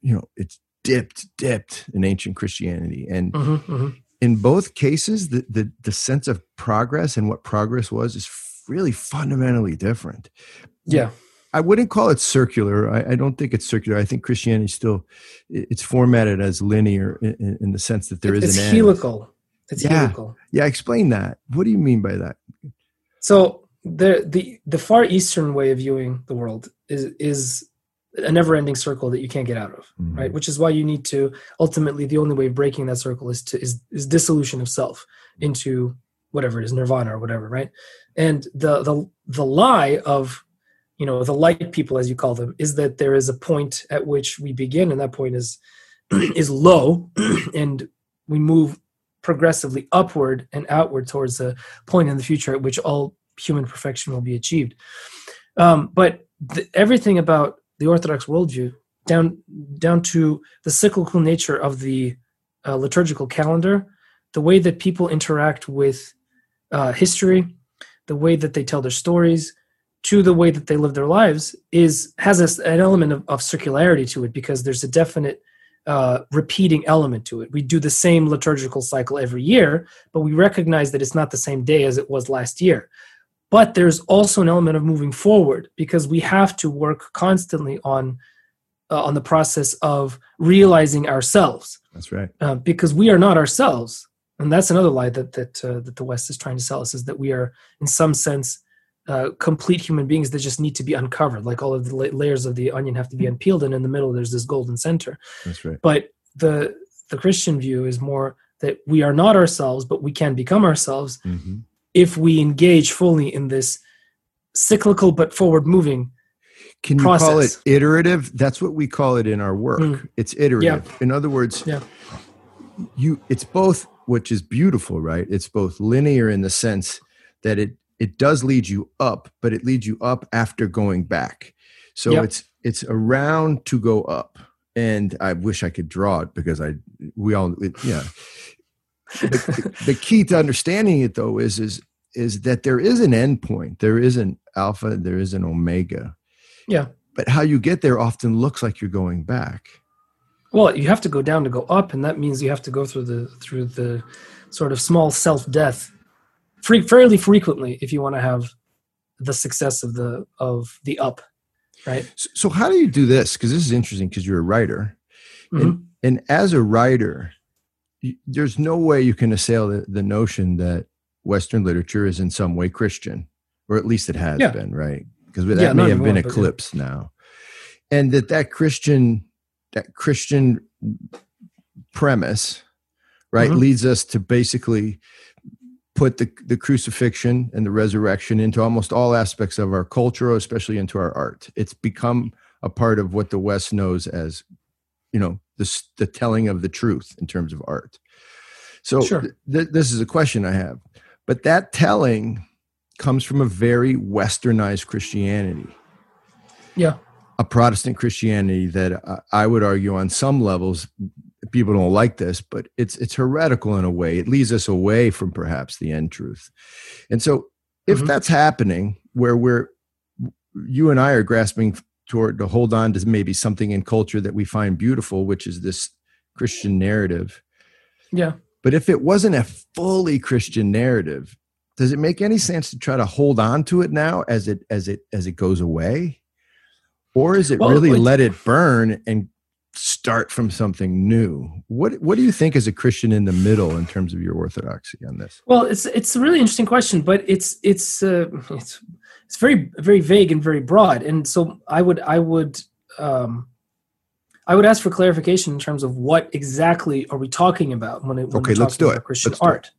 you know, it's dipped, dipped in ancient Christianity, and Mhm, mhm. in both cases, the, the the sense of progress and what progress was is really fundamentally different. yeah I wouldn't call it circular. I, I don't think it's circular. I think Christianity still it's formatted as linear in, in- the sense that there is it's an end. It's Yeah. Yeah, explain that. What do you mean by that? so the the the far eastern way of viewing the world is is a never ending circle that you can't get out of Mhm. right which is why you need to ultimately the only way of breaking that circle is to is, is dissolution of self into whatever it is nirvana or whatever right and the the the lie of you know the light people as you call them is that there is a point at which we begin and that point is is low and we move progressively upward and outward towards the point in the future at which all human perfection will be achieved. Um, but the, everything about the orthodox worldview down down to the cyclical nature of the uh, liturgical calendar, the way that people interact with uh, history, the way that they tell their stories, to the way that they live their lives is has a, an element of, of circularity to it because there's a definite uh, repeating element to it. We do the same liturgical cycle every year, but we recognize that it's not the same day as it was last year. But there's also an element of moving forward because we have to work constantly on uh, on the process of realizing ourselves That's right. uh, because we are not ourselves and that's another lie that that uh, that the west is trying to sell us is that we are in some sense uh, complete human beings that just need to be uncovered like all of the la- layers of the onion have to be unpeeled and in the middle there's this golden center That's right. but the the christian view is more that we are not ourselves but we can become ourselves hmm if we engage fully in this cyclical but forward moving Can you call it iterative? That's what we call it in our work. Mm. It's iterative. In other words, Yeah. you it's both which is beautiful, right? It's both linear in the sense that it it does lead you up, but it leads you up after going back. So Yep. it's it's around to go up. And I wish I could draw it because I we all it, yeah. the, the key to understanding it though is is is that there is an end point. There is an alpha, there is an omega. Yeah. But how you get there often looks like you're going back. Well, you have to go down to go up, and that means you have to go through the through the sort of small self death, free, fairly frequently if you want to have the success of the of the up, right? So, how do you do this? Because this is interesting because you're a writer. Mhm. And, and as a writer, you, there's no way you can assail the, the notion that Western literature is in some way Christian, or at least it has Yeah. been, right? Because that Yeah, may have been anymore, but yeah. eclipsed now. And that that Christian that Christian premise, right, Mhm. leads us to basically put the, the crucifixion and the resurrection into almost all aspects of our culture, especially into our art. It's become a part of what the West knows as, you know, the, the telling of the truth in terms of art. So Sure. th- th- this is a question I have. But that telling comes from a very westernized Christianity Yeah, a Protestant Christianity that I would argue on some levels people don't like this, but it's it's heretical in a way. It leads us away from perhaps the end truth. And so if Mhm. that's happening where we're you and I are grasping toward to hold on to maybe something in culture that we find beautiful, which is this Christian narrative. Yeah. But if it wasn't a fully Christian narrative, does it make any sense to try to hold on to it now as it as it as it goes away? Or is it well, really let it burn and start from something new? What what do you think as a Christian in the middle in terms of your orthodoxy on this? Well, it's it's a really interesting question, but it's it's uh, it's it's very very vague and very broad. And so I would I would um, I would ask for clarification in terms of what exactly are we talking about when, it, when okay, let's do it. Christian let's art.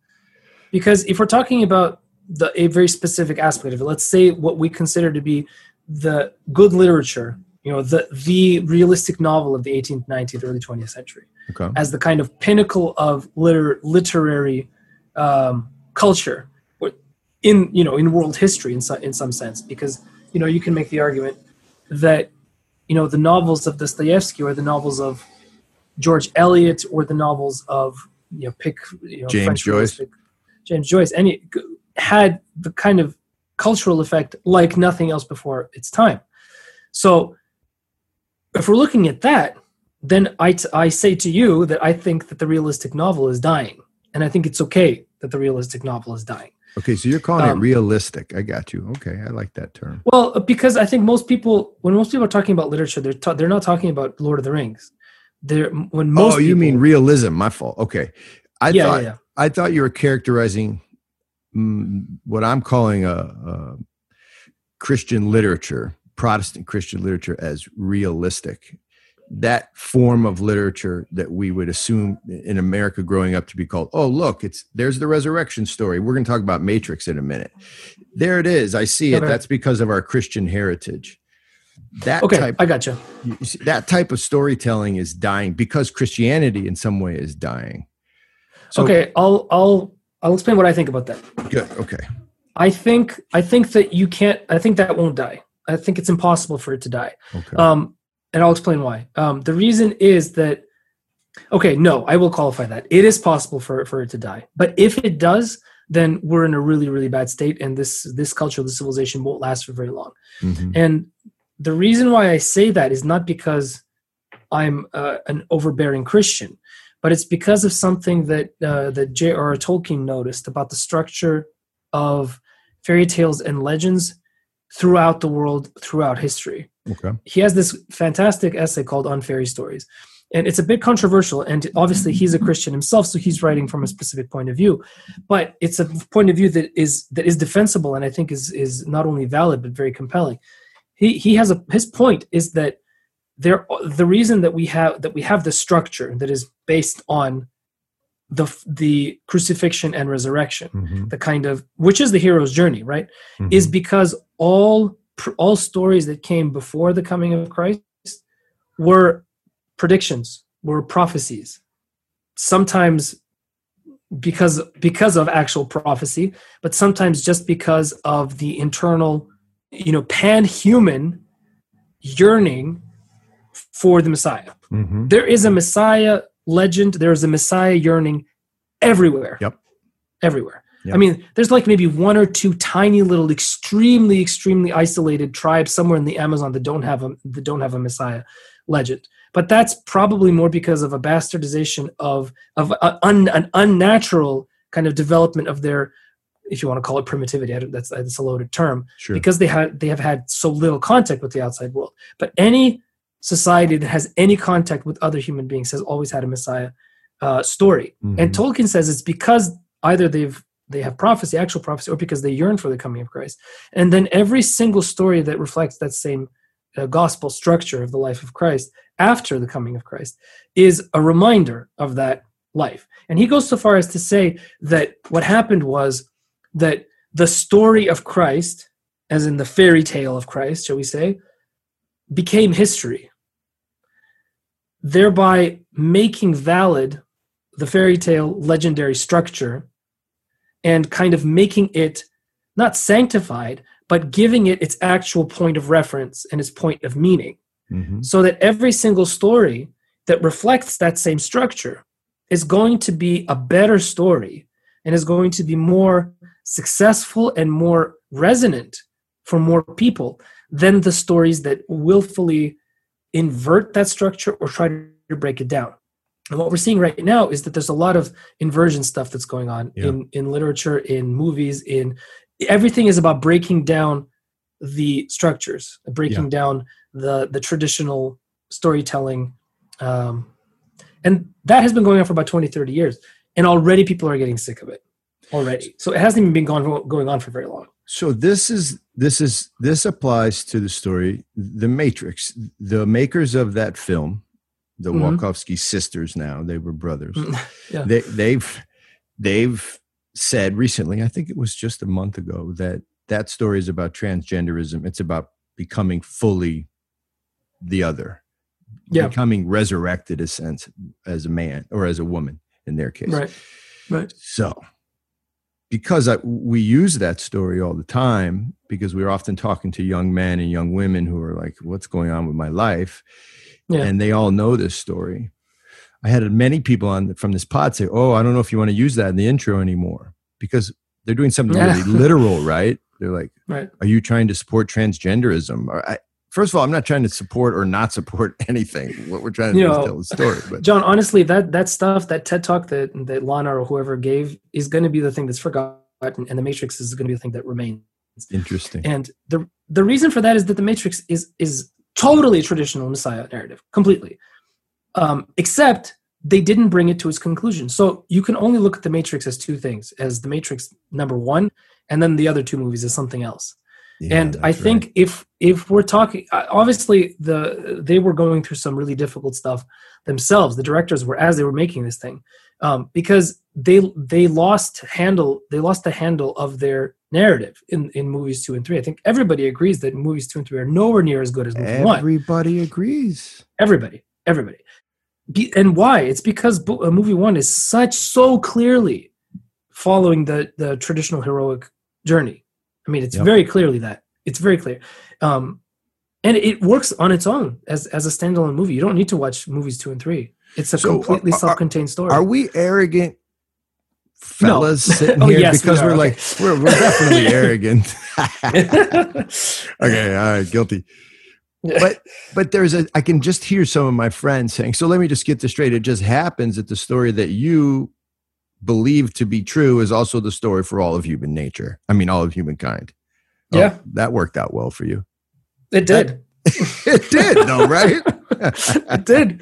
Because if we're talking about the a very specific aspect of it, let's say what we consider to be the good literature, you know, the the realistic novel of the 18th, 19th, early 20th century, okay. as the kind of pinnacle of liter- literary um, culture in you know in world history in some in some sense because you know you can make the argument that you know the novels of Dostoevsky or the novels of George Eliot or the novels of you know pick you know, James French Joyce James Joyce any had the kind of cultural effect like nothing else before its time so if we're looking at that then I, t- I say to you that I think that the realistic novel is dying and I think it's okay that the realistic novel is dying Okay, so you're calling um, it realistic. I got you. Okay, I like that term. Well, because I think most people, when most people are talking about literature, they're ta- they're not talking about Lord of the Rings. They're when most. Oh, you people, mean realism? My fault. Okay, I yeah, thought yeah, yeah. I thought you were characterizing mm, what I'm calling a, a Christian literature, Protestant Christian literature, as realistic that form of literature that we would assume in America growing up to be called, oh, look, it's there's the resurrection story. We're going to talk about Matrix in a minute. There it is. I see it. That's because of our Christian heritage. That okay, type, I got you. you see, that type of storytelling is dying because Christianity, in some way, is dying. So, okay, I'll I'll I'll explain what I think about that. Good. Okay. I think I think that you can't. I think that won't die. I think it's impossible for it to die. Okay. Um, and I'll explain why. Um, the reason is that okay, no, I will qualify that. It is possible for for it to die, but if it does, then we're in a really really bad state, and this this culture, this civilization won't last for very long. Mm-hmm. And the reason why I say that is not because I'm uh, an overbearing Christian, but it's because of something that uh, that J.R.R. Tolkien noticed about the structure of fairy tales and legends throughout the world, throughout history. Okay. He has this fantastic essay called On Fairy Stories. And it's a bit controversial, and obviously he's a Christian himself, so he's writing from a specific point of view. But it's a point of view that is that is defensible, and I think is is not only valid but very compelling. He he has a his point is that there the reason that we have that we have the structure that is based on the the crucifixion and resurrection, mm-hmm. the kind of which is the hero's journey, right? Mm-hmm. Is because all all stories that came before the coming of Christ were predictions, were prophecies. Sometimes because because of actual prophecy, but sometimes just because of the internal, you know, pan-human yearning for the Messiah. Mm-hmm. There is a Messiah legend, there is a Messiah yearning everywhere. Yep. Everywhere. I mean, there's like maybe one or two tiny little, extremely, extremely isolated tribes somewhere in the Amazon that don't have a that don't have a Messiah legend. But that's probably more because of a bastardization of of a, un, an unnatural kind of development of their, if you want to call it primitivity. that's that's a loaded term sure. because they had they have had so little contact with the outside world. But any society that has any contact with other human beings has always had a Messiah uh, story. Mm-hmm. And Tolkien says it's because either they've they have prophecy, actual prophecy, or because they yearn for the coming of Christ. And then every single story that reflects that same uh, gospel structure of the life of Christ after the coming of Christ is a reminder of that life. And he goes so far as to say that what happened was that the story of Christ, as in the fairy tale of Christ, shall we say, became history, thereby making valid the fairy tale legendary structure and kind of making it not sanctified, but giving it its actual point of reference and its point of meaning. Mm-hmm. So that every single story that reflects that same structure is going to be a better story and is going to be more successful and more resonant for more people than the stories that willfully invert that structure or try to break it down. And what we're seeing right now is that there's a lot of inversion stuff that's going on yeah. in, in literature, in movies, in everything is about breaking down the structures, breaking yeah. down the the traditional storytelling. Um, and that has been going on for about 20, 30 years. And already people are getting sick of it already. So it hasn't even been going, going on for very long. So this is this is this applies to the story The Matrix. The makers of that film the mm-hmm. Wachowski sisters now. They were brothers. Mm-hmm. yeah. They they've they've said recently, I think it was just a month ago, that that story is about transgenderism. It's about becoming fully the other. Yeah. Becoming resurrected a sense as a man or as a woman in their case. Right. Right. So because I, we use that story all the time because we're often talking to young men and young women who are like what's going on with my life yeah. and they all know this story. I had many people on from this pod say, "Oh, I don't know if you want to use that in the intro anymore," because they're doing something yeah. really literal, right? They're like, right. "Are you trying to support transgenderism?" Or, I, first of all, I'm not trying to support or not support anything. What we're trying to you do know, is tell the story. But John, honestly, that that stuff, that TED talk that that Lana or whoever gave, is going to be the thing that's forgotten, and the Matrix is going to be the thing that remains. Interesting. And the the reason for that is that the Matrix is is totally traditional Messiah narrative, completely. Um, except they didn't bring it to its conclusion. So you can only look at the Matrix as two things: as the Matrix number one, and then the other two movies as something else. Yeah, and I think right. if if we're talking, uh, obviously the they were going through some really difficult stuff themselves. The directors were as they were making this thing, um, because they they lost handle they lost the handle of their narrative in, in movies two and three. I think everybody agrees that movies two and three are nowhere near as good as movie everybody one. Everybody agrees. Everybody, everybody. Be, and why? It's because bo- movie one is such so clearly following the the traditional heroic journey. I mean, it's yep. very clearly that. It's very clear. Um, and it works on its own as as a standalone movie. You don't need to watch movies two and three. It's a so uh, completely are, self-contained story. Are we arrogant fellas no. sitting oh, here yes, because we are like we're, we're definitely arrogant okay all right guilty but but there's a i can just hear some of my friends saying so let me just get this straight it just happens that the story that you believe to be true is also the story for all of human nature i mean all of humankind oh, yeah that worked out well for you it did it did though right it did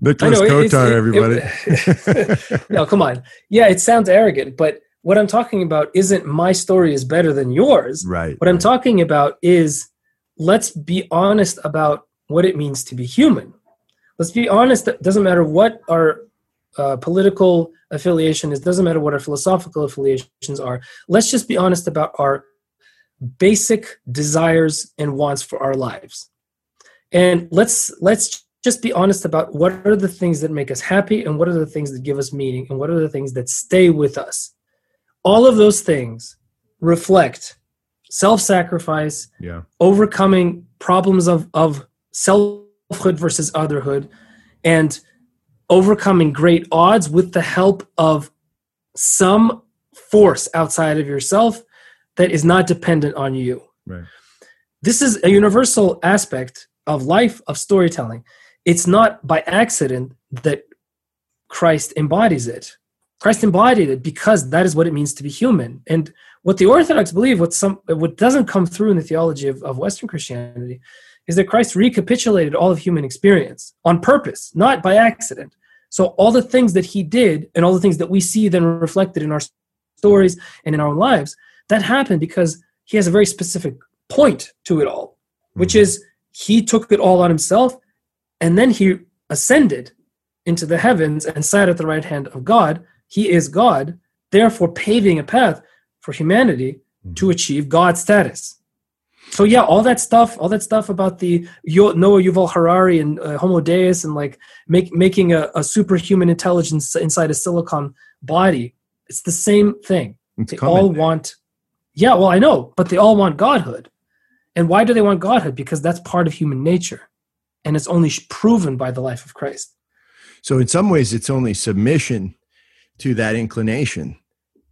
Nicholas know, Kotar, it, everybody. It, no, come on. Yeah, it sounds arrogant, but what I'm talking about isn't my story is better than yours. Right. What I'm talking about is let's be honest about what it means to be human. Let's be honest. It doesn't matter what our uh, political affiliation is. Doesn't matter what our philosophical affiliations are. Let's just be honest about our basic desires and wants for our lives. And let's let's just be honest about what are the things that make us happy and what are the things that give us meaning and what are the things that stay with us. All of those things reflect self-sacrifice, yeah. overcoming problems of, of selfhood versus otherhood, and overcoming great odds with the help of some force outside of yourself that is not dependent on you. Right. This is a universal aspect of life, of storytelling it's not by accident that Christ embodies it. Christ embodied it because that is what it means to be human. And what the Orthodox believe, what some what doesn't come through in the theology of, of Western Christianity, is that Christ recapitulated all of human experience on purpose, not by accident. So all the things that he did and all the things that we see then reflected in our stories and in our lives, that happened because he has a very specific point to it all, which mm-hmm. is he took it all on himself and then he ascended into the heavens and sat at the right hand of God. He is God, therefore paving a path for humanity mm-hmm. to achieve God status. So yeah, all that stuff, all that stuff about the Noah Yuval Harari and uh, Homo Deus and like make, making a, a, superhuman intelligence inside a silicon body, it's the same thing. It's they all want, yeah, well I know, but they all want godhood. And why do they want godhood? Because that's part of human nature and it's only proven by the life of Christ. So, in some ways, it's only submission to that inclination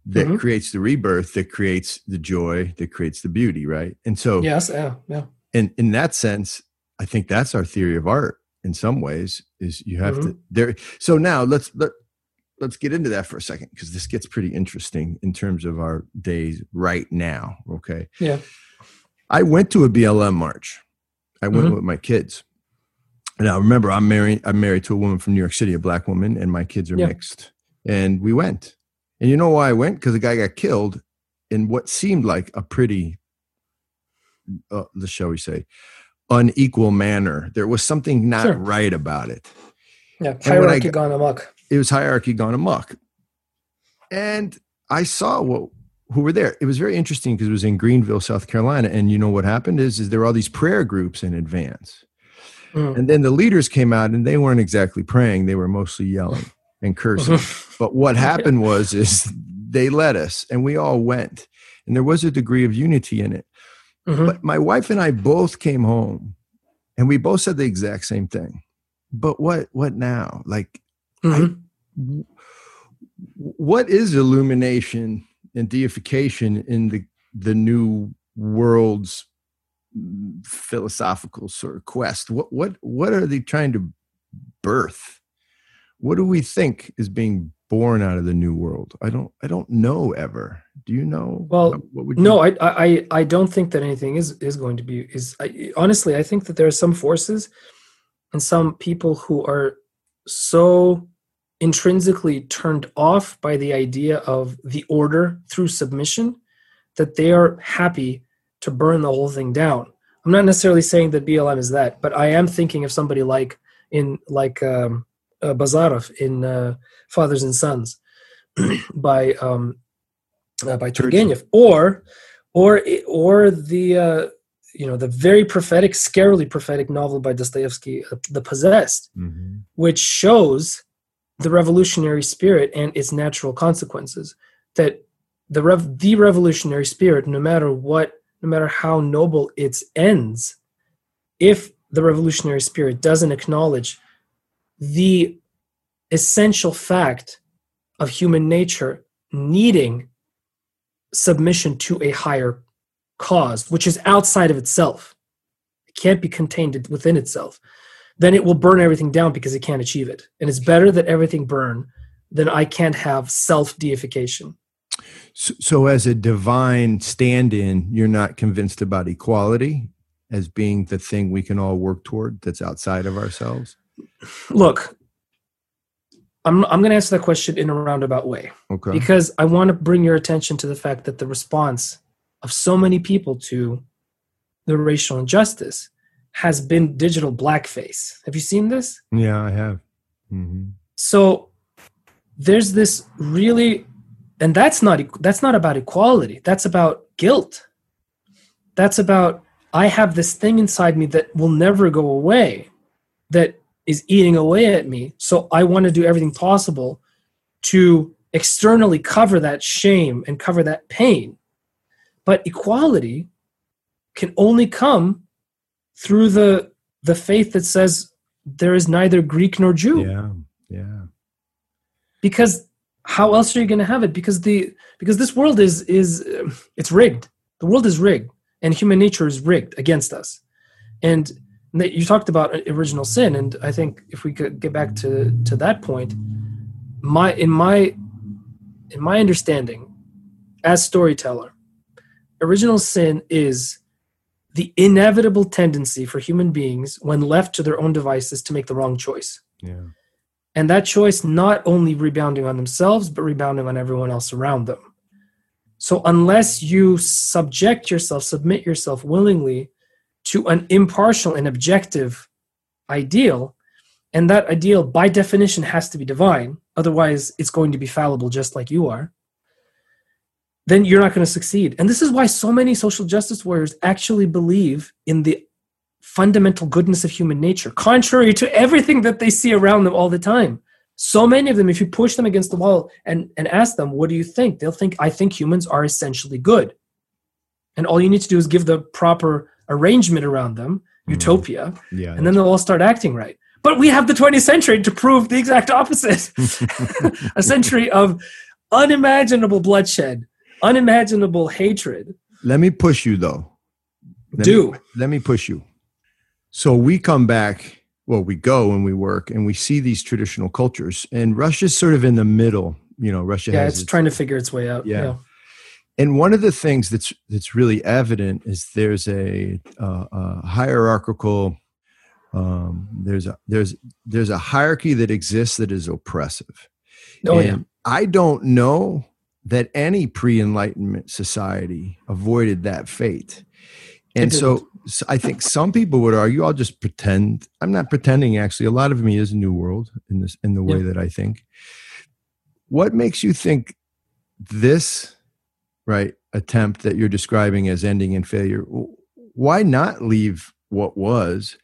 that Mhm. creates the rebirth, that creates the joy, that creates the beauty, right? And so, Yes, yeah, yeah. in in that sense, I think that's our theory of art. In some ways, is you have to there. So now let's let let's get into that for a second because this gets pretty interesting in terms of our days right now. Okay. Yeah. I went to a BLM march. I went Mhm. with my kids. Now remember, I'm married. I'm married to a woman from New York City, a black woman, and my kids are Yeah. mixed. And we went. And you know why I went? Because the guy got killed in what seemed like a pretty, uh, shall we say, unequal manner. There was something not Sure. right about it Yeah. when I Hierarchy gone amok. it was hierarchy gone amok. And I saw what who were there. It was very interesting because it was in Greenville, South Carolina. And you know what happened is, is there were all these prayer groups in advance. Mm. And then the leaders came out and they weren't exactly praying. They were mostly yelling and cursing. but what happened was is they led us and we all went. And there was a degree of unity in it. Mhm. But my wife and I both came home and we both said the exact same thing. But what what now? Like Mhm. w- what is illumination and deification in the the new world's philosophical sort of quest what what what are they trying to birth what do we think is being born out of the new world i don't i don't know ever do you know Well, what, would you No, I, I, I- I don't think that anything is is going to be is. I, honestly, I think that there are some forces and some people who are so intrinsically turned off by the idea of the order through submission that they are happy to burn the whole thing down. I'm not necessarily saying that BLM is that, but I am thinking of somebody like in like um, uh, Bazarov in uh, Fathers and Sons by um, uh, by Turgenev, or or or the uh, you know the very prophetic, scarily prophetic novel by Dostoevsky, uh, The Possessed, Mhm. which shows the revolutionary spirit and its natural consequences. That the rev- the revolutionary spirit, no matter what, no matter how noble its ends, if the revolutionary spirit doesn't acknowledge the essential fact of human nature needing submission to a higher cause, which is outside of itself, it can't be contained within itself, then it will burn everything down because it can't achieve it. And it's better that everything burn than I can't have self deification. so, so as a divine stand-in you're not convinced about equality as being the thing we can all work toward that's outside of ourselves Look, I'm, I'm going to answer that question in a roundabout way. okay because I want to bring your attention to the fact that the response of so many people to the racial injustice has been digital blackface. Have you seen this? Yeah, I have. hmm So there's this really and that's not that's not about equality. That's about guilt. That's about I have this thing inside me that will never go away that is eating away at me. So I want to do everything possible to externally cover that shame and cover that pain. But equality can only come through the the faith that says there is neither Greek nor Jew Yeah, yeah. because how else are you going to have it because the because this world is is it's rigged the world is rigged and human nature is rigged against us and you talked about original sin and i think if we could get back to to that point my in my in my understanding as storyteller original sin is the inevitable tendency for human beings when left to their own devices to make the wrong choice Yeah. and that choice not only rebounding on themselves but rebounding on everyone else around them so unless you subject yourself submit yourself willingly to an impartial and objective ideal and that ideal by definition has to be divine otherwise it's going to be fallible just like you are then you're not going to succeed and this is why so many social justice warriors actually believe in the fundamental goodness of human nature, contrary to everything that they see around them all the time. So many of them, if you push them against the wall and, and ask them, what do you think? They'll think, I think humans are essentially good. And all you need to do is give the proper arrangement around them, Mhm. utopia, Yeah. and then they'll all start acting right. But we have the 20th century to prove the exact opposite. a century of unimaginable bloodshed, unimaginable hatred. Let me push you though. Let Do. me, let me push you. So we come back. Well, we go and we work and we see these traditional cultures, and Russia's sort of in the middle. You know, Russia Yeah, has it's its- trying to figure its way out. Yeah. Yeah. And one of the things that's that's really evident is there's a, uh, a hierarchical um, there's a there's there's a hierarchy that exists that is oppressive Oh yeah. and i don't know that any pre-enlightenment society avoided that fate and so, so i think some people would argue i'll just pretend i'm not pretending actually a lot of me is a new world in this in the way Yeah. that i think what makes you think this right attempt that you're describing as ending in failure. Why not leave what was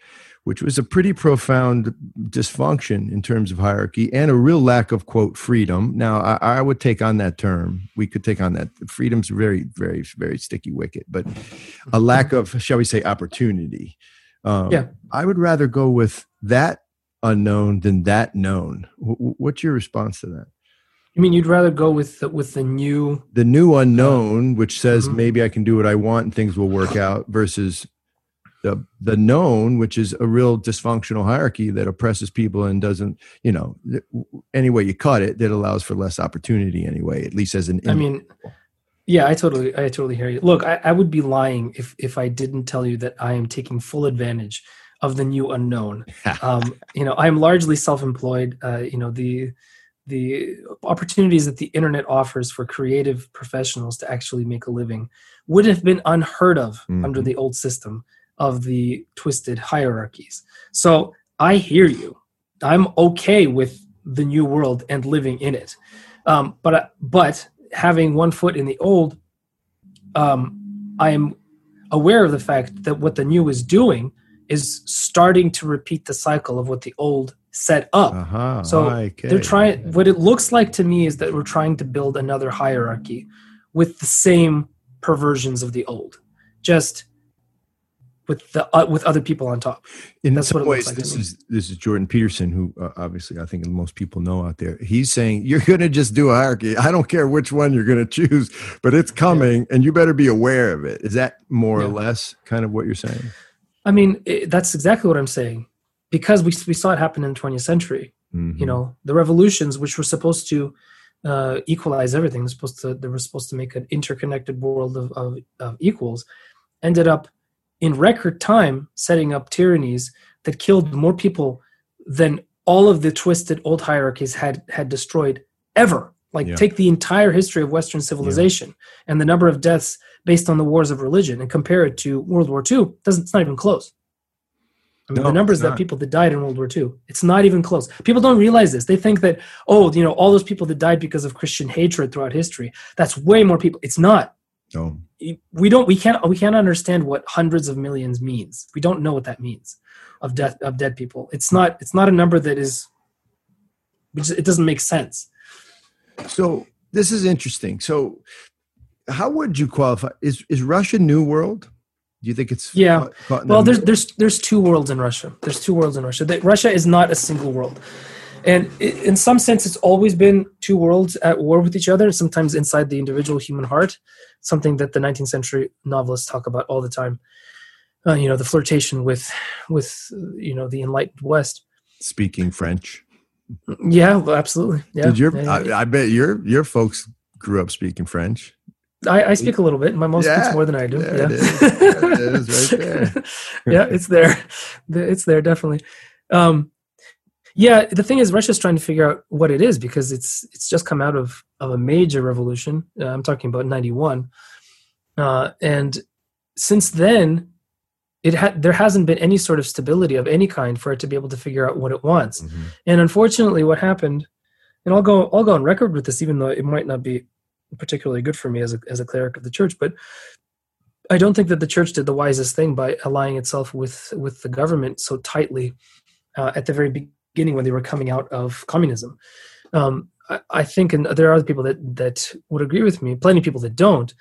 which was a pretty profound dysfunction in terms of hierarchy and a real lack of quote freedom? Now i, I would take on that term. We could take on that. Freedom's very very very sticky wicket but a lack of shall we say opportunity. Um, Yeah. i would rather go with that unknown than that known. W- w- what's your response to that You mean you'd rather go with the, with the new? the new unknown, which says Mhm. maybe I can do what I want and things will work out, versus the the known, which is a real dysfunctional hierarchy that oppresses people and doesn't, you know, any way you cut it, that allows for less opportunity anyway, at least as an. I mean, yeah, I totally, I totally hear you. Look, I, I would be lying if if I didn't tell you that I am taking full advantage of the new unknown. um, you know, I am largely self-employed. Uh, you know, the the opportunities that the internet offers for creative professionals to actually make a living would have been unheard of under Mhm. the old system of the twisted hierarchies. So I hear you. I'm okay with the new world and living in it. Um, but but having one foot in the old, um, I am aware of the fact that what the new is doing is starting to repeat the cycle of what the old set up. uh-huh, so okay. They're trying. What it looks like to me is that we're trying to build another hierarchy with the same perversions of the old, just with the uh, with other people on top. in that's some what it looks ways, like this is this is Jordan Peterson, who uh, obviously I think most people know out there. He's saying you're going to just do a hierarchy. I don't care which one you're going to choose, but it's coming, and you better be aware of it. Is that more or less kind of what you're saying? I mean, it, that's exactly what I'm saying, because we we saw it happen in the 20th century. Mhm. You know, the revolutions, which were supposed to uh, equalize everything, they're supposed to they were supposed to make an interconnected world of, of, of equals, ended up in record time setting up tyrannies that killed more people than all of the twisted old hierarchies had had destroyed ever. Like Yeah. take the entire history of Western civilization and the number of deaths based on the wars of religion and compare it to World War II. Doesn't it's not even close. I mean, No, the numbers that people that died in World War II, it's not even close. People don't realize this. They think that, oh, you know, all those people that died because of Christian hatred throughout history, that's way more people. It's not. Oh, We don't. We can't. We can't understand what hundreds of millions means. We don't know what that means of death of dead people. It's not. It's not a number that is. Which it doesn't make sense. so this is interesting. So, how would you qualify? Is is Russia New World? Do you think it's Yeah. Well, there's there's there's two worlds in Russia. There's two worlds in Russia. That Russia is not a single world, and i- in some sense, it's always been two worlds at war with each other. Sometimes inside the individual human heart, something that the 19th century novelists talk about all the time. Uh, you know, the flirtation with with you know the enlightened West. speaking French. Yeah, well, absolutely. Yeah, Did your Yeah, yeah. I, I bet your your folks grew up speaking French. I, I speak a little bit. My mom Yeah, speaks more than I do. yeah, it is. It is, right there. yeah, it's there. It's there definitely. Um, yeah, the thing is, Russia's trying to figure out what it is because it's it's just come out of of a major revolution. Uh, I'm talking about '91, uh, and since then, it had there hasn't been any sort of stability of any kind for it to be able to figure out what it wants. And unfortunately, what happened, and I'll go I'll go on record with this, even though it might not be particularly good for me as a as a cleric of the church, but I don't think that the church did the wisest thing by allying itself with with the government so tightly uh, at the very beginning when they were coming out of communism. Um, I, I think, and there are people that that would agree with me. Plenty of people that don't,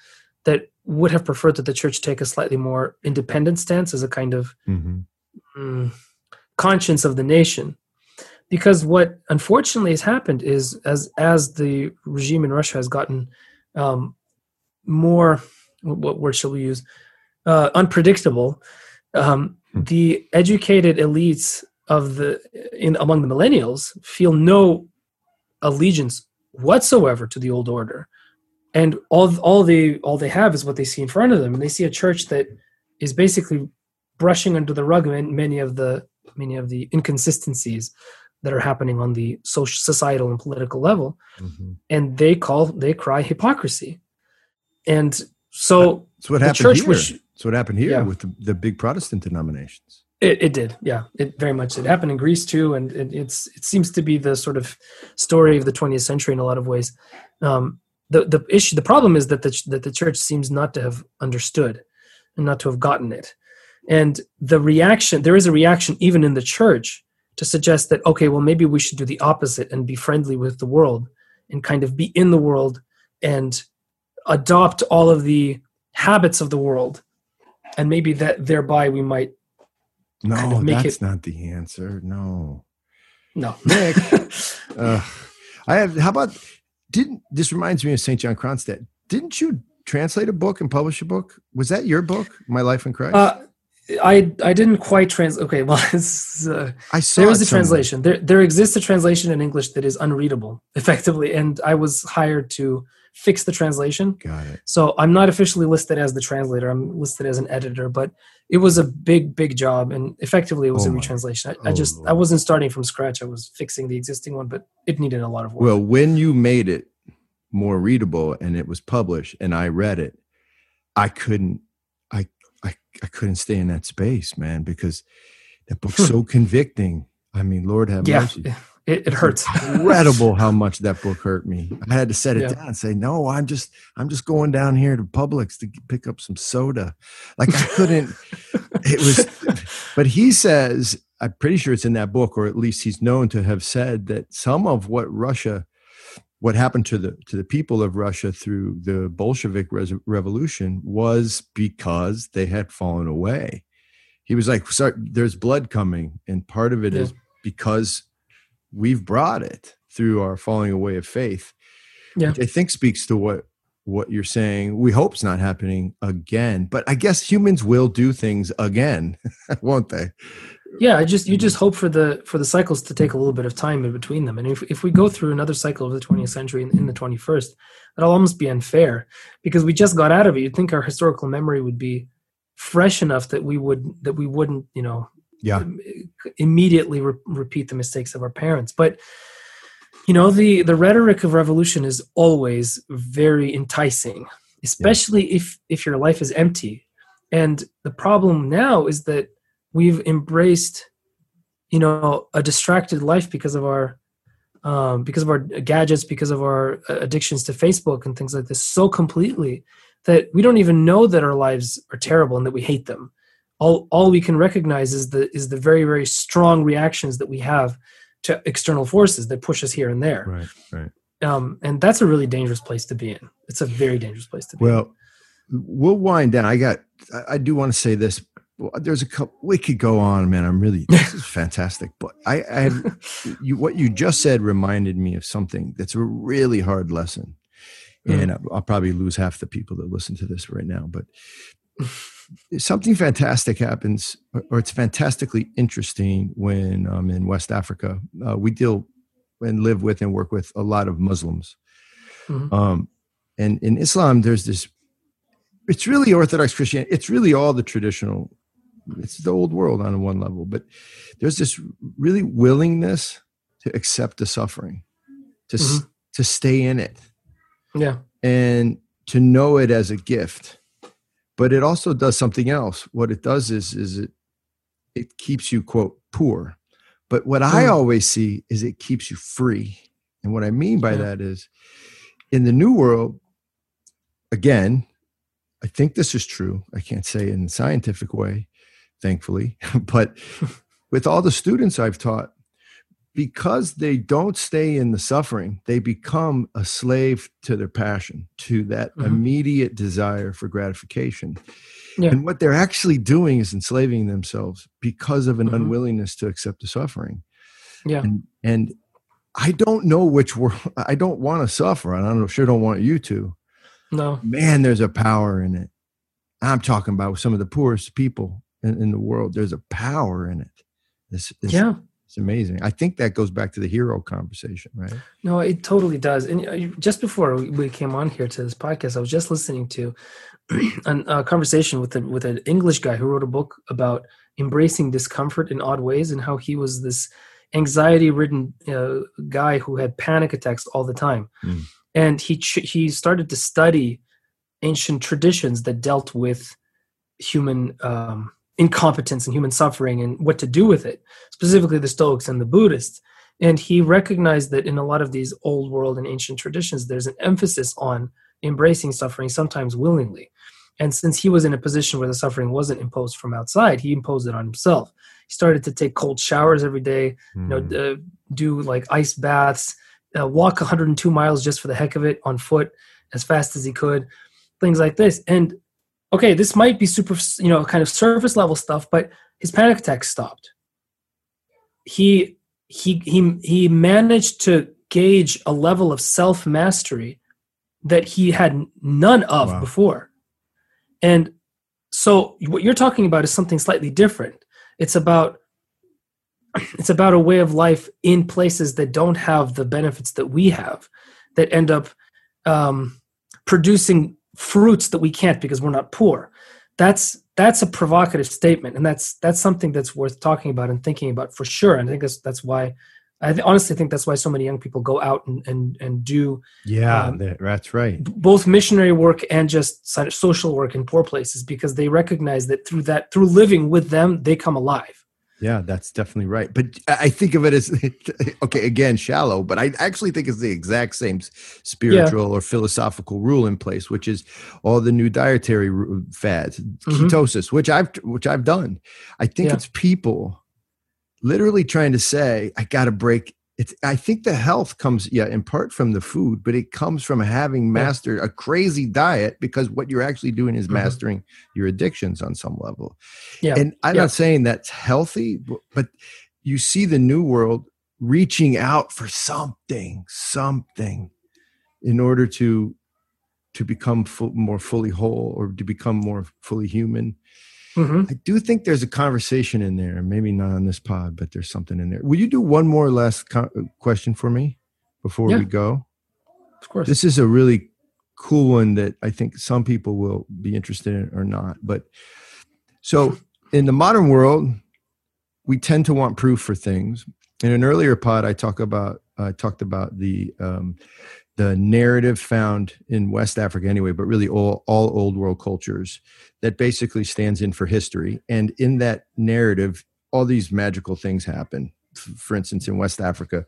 that would have preferred that the church take a slightly more independent stance as a kind of Mhm. mm, conscience of the nation. Because what unfortunately has happened is as as the regime in Russia has gotten um, more what word shall we use? Uh, unpredictable um, hmm. the educated elites of the in among the millennials feel no allegiance whatsoever to the old order. And all all they all they have is what they see in front of them. And they see a church that is basically brushing under the rug many of the many of the inconsistencies that are happening on the social societal and political level mm-hmm. and they call they cry hypocrisy and so that's what happened church here. Which, that's what happened here yeah. with the, the big protestant denominations it, it did, yeah. It very much. It happened in Greece too, and it, it's it seems to be the sort of story of the 20th century in a lot of ways. Um, the the issue, the problem is that the that the church seems not to have understood and not to have gotten it, and the reaction there is a reaction even in the church to suggest that okay, well maybe we should do the opposite and be friendly with the world and kind of be in the world and adopt all of the habits of the world, and maybe that thereby we might no, kind of that's it, not the answer. No. No. Nick. uh, I have how about didn't this reminds me of St. John Kronstadt. Didn't you translate a book and publish a book? Was that your book, My Life in Christ? Uh, I I didn't quite translate. Okay, well, uh, I saw there is a somewhere. translation. There there exists a translation in English that is unreadable, effectively, and I was hired to fix the translation. Got it. So I'm not officially listed as the translator. I'm listed as an editor, but it was a big, big job, and effectively it was oh a retranslation. I, oh I just Lord. I wasn't starting from scratch. I was fixing the existing one, but it needed a lot of work. Well, when you made it more readable and it was published, and I read it, I couldn't, I, I, couldn't stay in that space, man, because that book's hmm. so convicting. I mean, Lord have yeah. mercy. It, it hurts. incredible how much that book hurt me. I had to set it yeah. down and say, no, I'm just, I'm just going down here to Publix to pick up some soda. Like I couldn't, it was, but he says, I'm pretty sure it's in that book, or at least he's known to have said that some of what Russia, what happened to the to the people of Russia through the Bolshevik res- revolution was because they had fallen away. He was like, Sorry, "There's blood coming, and part of it yeah. is because we've brought it through our falling away of faith yeah. which i think speaks to what what you're saying we hope it's not happening again but i guess humans will do things again won't they yeah i just you just hope for the for the cycles to take a little bit of time in between them. And if, if we go through another cycle of the 20th century in, in the 21st that'll almost be unfair because we just got out of it. You'd think our historical memory would be fresh enough that we would that we wouldn't you know yeah. immediately re- repeat the mistakes of our parents. But you know the the rhetoric of revolution is always very enticing especially yeah. if if your life is empty. And the problem now is that we've embraced you know a distracted life because of our um, because of our gadgets because of our addictions to facebook and things like this so completely that we don't even know that our lives are terrible and that we hate them. All all we can recognize is the is the very very strong reactions that we have to external forces that push us here and there. Right right. Um, and that's a really dangerous place to be in. It's a very dangerous place to be well in. we'll wind down. I got i, I do want to say this there's a couple we could go on man i'm really this is fantastic but i i have, you what you just said reminded me of something that's a really hard lesson mm. and I'll probably lose half the people that listen to this right now but something fantastic happens, or it's fantastically interesting when um, in West Africa uh, we deal and live with and work with a lot of Muslims. Mm-hmm. Um, and in Islam, there's this. It's really Orthodox Christianity. It's really all the traditional. It's the old world on one level, but there's this really willingness to accept the suffering, to mm-hmm. to stay in it, yeah, and to know it as a gift but it also does something else what it does is is it it keeps you quote poor but what i hmm. always see is it keeps you free and what i mean by yeah. that is in the new world again i think this is true i can't say in a scientific way thankfully but with all the students i've taught because they don't stay in the suffering, they become a slave to their passion, to that mm-hmm. immediate desire for gratification. Yeah. And what they're actually doing is enslaving themselves because of an mm-hmm. unwillingness to accept the suffering. Yeah. And, and I don't know which world. I don't want to suffer. and I don't sure don't want you to. No. Man, there's a power in it. I'm talking about some of the poorest people in, in the world. There's a power in it. It's, it's, Yeah. it's amazing. I think that goes back to the hero conversation, right? No, it totally does. And uh, just before we- came on here to this podcast, I was just listening to an- a conversation with a, with an English guy who wrote a book about embracing discomfort in odd ways and how he was this anxiety-ridden uh, guy who had panic attacks all the time, Mm. and he ch- he started to study ancient traditions that dealt with human um, incompetence and human suffering and what to do with it, specifically the Stoics and the Buddhists. And he recognized that in a lot of these old world and ancient traditions, there's an emphasis on embracing suffering, sometimes willingly. And since he was in a position where the suffering wasn't imposed from outside, he imposed it on himself. He started to take cold showers every day, you know, Mm. uh, do like ice baths, uh, walk 102 miles just for the heck of it on foot as fast as he could, things like this. And okay, this might be super, you know, kind of surface level stuff, but his panic attacks stopped. He he he he managed to gauge a level of self mastery that he had none of Wow. before. And so what you're talking about is something slightly different. It's about it's about a way of life in places that don't have the benefits that we have that end up um, producing fruits that we can't because we're not poor that's that's a provocative statement and that's that's something that's worth talking about and thinking about for sure and i think that's that's why i th- honestly think that's why so many young people go out and and, and do Yeah, Um, that's right. b- both missionary work and just social work in poor places because they recognize that through that through living with them they come alive Yeah, that's definitely right. But I think of it as okay, again, shallow, but I actually think it's the exact same spiritual or philosophical rule in place, which is all the new dietary fads, mm-hmm. ketosis, which I've which I've done. I think Yeah. it's people literally trying to say, I got to break. It's. I think the health comes, yeah, in part from the food, but it comes from having mastered a crazy diet because what you're actually doing is Mhm. mastering your addictions on some level. yeah And I'm Yeah. not saying that's healthy, bu- but you see the new world reaching out for something, something in order to to become full, more fully whole or to become more fully human. Hmm I do think there's a conversation in there, maybe not on this pod, but there's something in there. Will you do one more last co- question for me before Yeah. we go? of course This is a really cool one that I think some people will be interested in or not. But so in the modern world, we tend to want proof for things. In an earlier pod, I talk about I talked about the um, the narrative found in West Africa anyway, but really all all old world cultures that basically stands in for history. And in that narrative, all these magical things happen. For instance, in West Africa,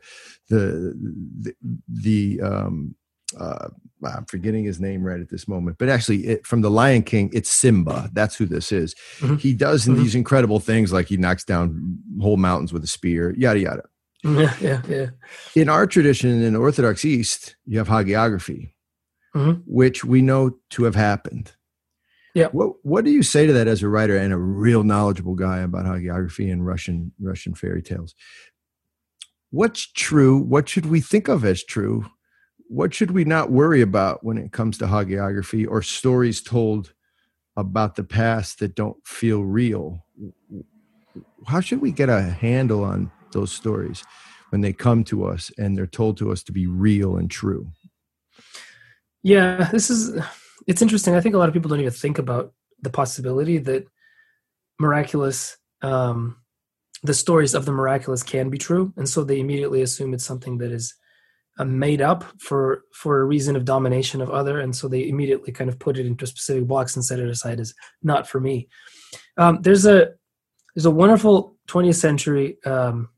the the, the um, uh, I'm forgetting his name right at this moment, but actually, it, from the Lion King, it's Simba. That's who this is. Mhm. He does Mhm. these incredible things, like he knocks down whole mountains with a spear, yada yada. Yeah yeah yeah In our tradition, in the Orthodox East, you have hagiography, Mhm. which we know to have happened. Yeah. What What do you say to that as a writer and a real knowledgeable guy about hagiography and Russian Russian fairy tales? What's true? What should we think of as true? What should we not worry about when it comes to hagiography or stories told about the past that don't feel real? How should we get a handle on those stories when they come to us and they're told to us to be real and true? Yeah, this is it's interesting. I think a lot of people don't even think about the possibility that miraculous um the stories of the miraculous can be true and so they immediately assume it's something that is uh, made up for for a reason of domination of other and so they immediately kind of put it into specific box and set it aside as not for me um, there's a there's a wonderful 20th century um,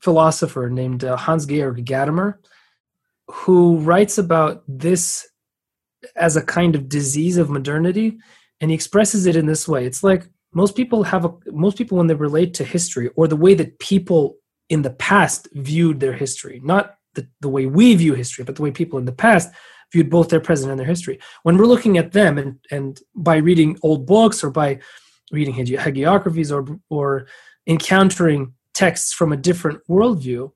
philosopher named uh, hans georg gadamer who writes about this as a kind of disease of modernity and he expresses it in this way. It's like most people have a most people when they relate to history or the way that people in the past viewed their history not the, the way we view history but the way people in the past viewed both their present and their history. When we're looking at them and and by reading old books or by reading hagi- hagiographies or or encountering texts from a different worldview,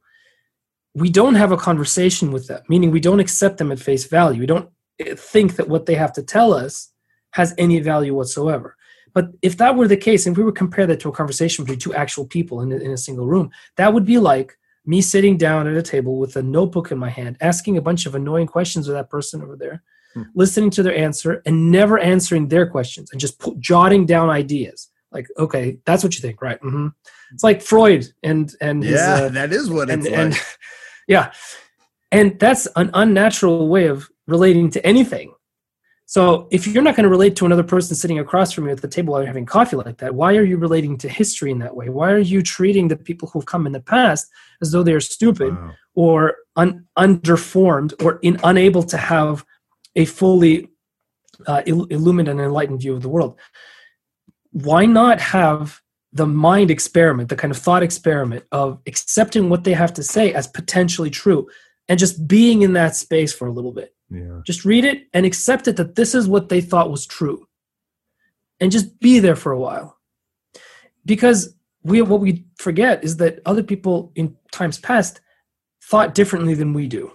we don't have a conversation with them, meaning we don't accept them at face value. We don't eh, think that what they have to tell us has any value whatsoever. But if that were the case, and we would compare that to a conversation between two actual people in a, in a single room, that would be like me sitting down at a table with a notebook in my hand, asking a bunch of annoying questions of that person over there, hmm. listening to their answer, and never answering their questions, and just put, jotting down ideas. Like, okay, that's what you think, right? Mm-hmm. It's like Freud and and his, yeah, uh, that is what it's and, like. And, yeah, and that's an unnatural way of relating to anything. So if you're not going to relate to another person sitting across from you at the table while you're having coffee like that, why are you relating to history in that way? Why are you treating the people who've come in the past as though they're stupid wow. or un- underformed or in, unable to have a fully uh, il- illumined and enlightened view of the world? Why not have the mind experiment, the kind of thought experiment of accepting what they have to say as potentially true and just being in that space for a little bit? Yeah. Just read it and accept it that this is what they thought was true. And just be there for a while. Because we what we forget is that other people in times past thought differently than we do.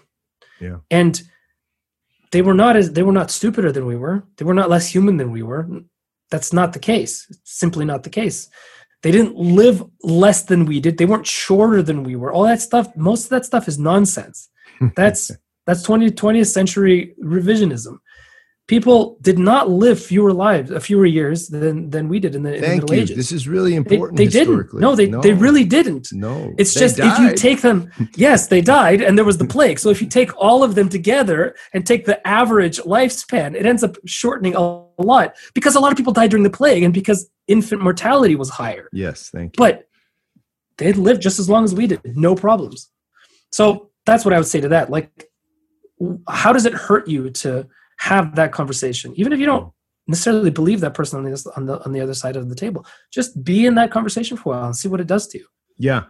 Yeah. And they were not as they were not stupider than we were. They were not less human than we were. That's not the case. It's simply not the case. They didn't live less than we did. They weren't shorter than we were. All that stuff, most of that stuff is nonsense. That's that's 20, 20th century revisionism. People did not live fewer lives, a fewer years than than we did in the, in the Middle you. Ages. This is really important. They, they didn't. No, they no. they really didn't. No, it's just died. if you take them. Yes, they died, and there was the plague. So if you take all of them together and take the average lifespan, it ends up shortening a lot because a lot of people died during the plague, and because infant mortality was higher. Yes, thank you. But they'd lived just as long as we did, no problems. So that's what I would say to that. Like how does it hurt you to have that conversation even if you don't necessarily believe that person on the on the on the other side of the table. Just be in that conversation for a while and see what it does to you. Yeah.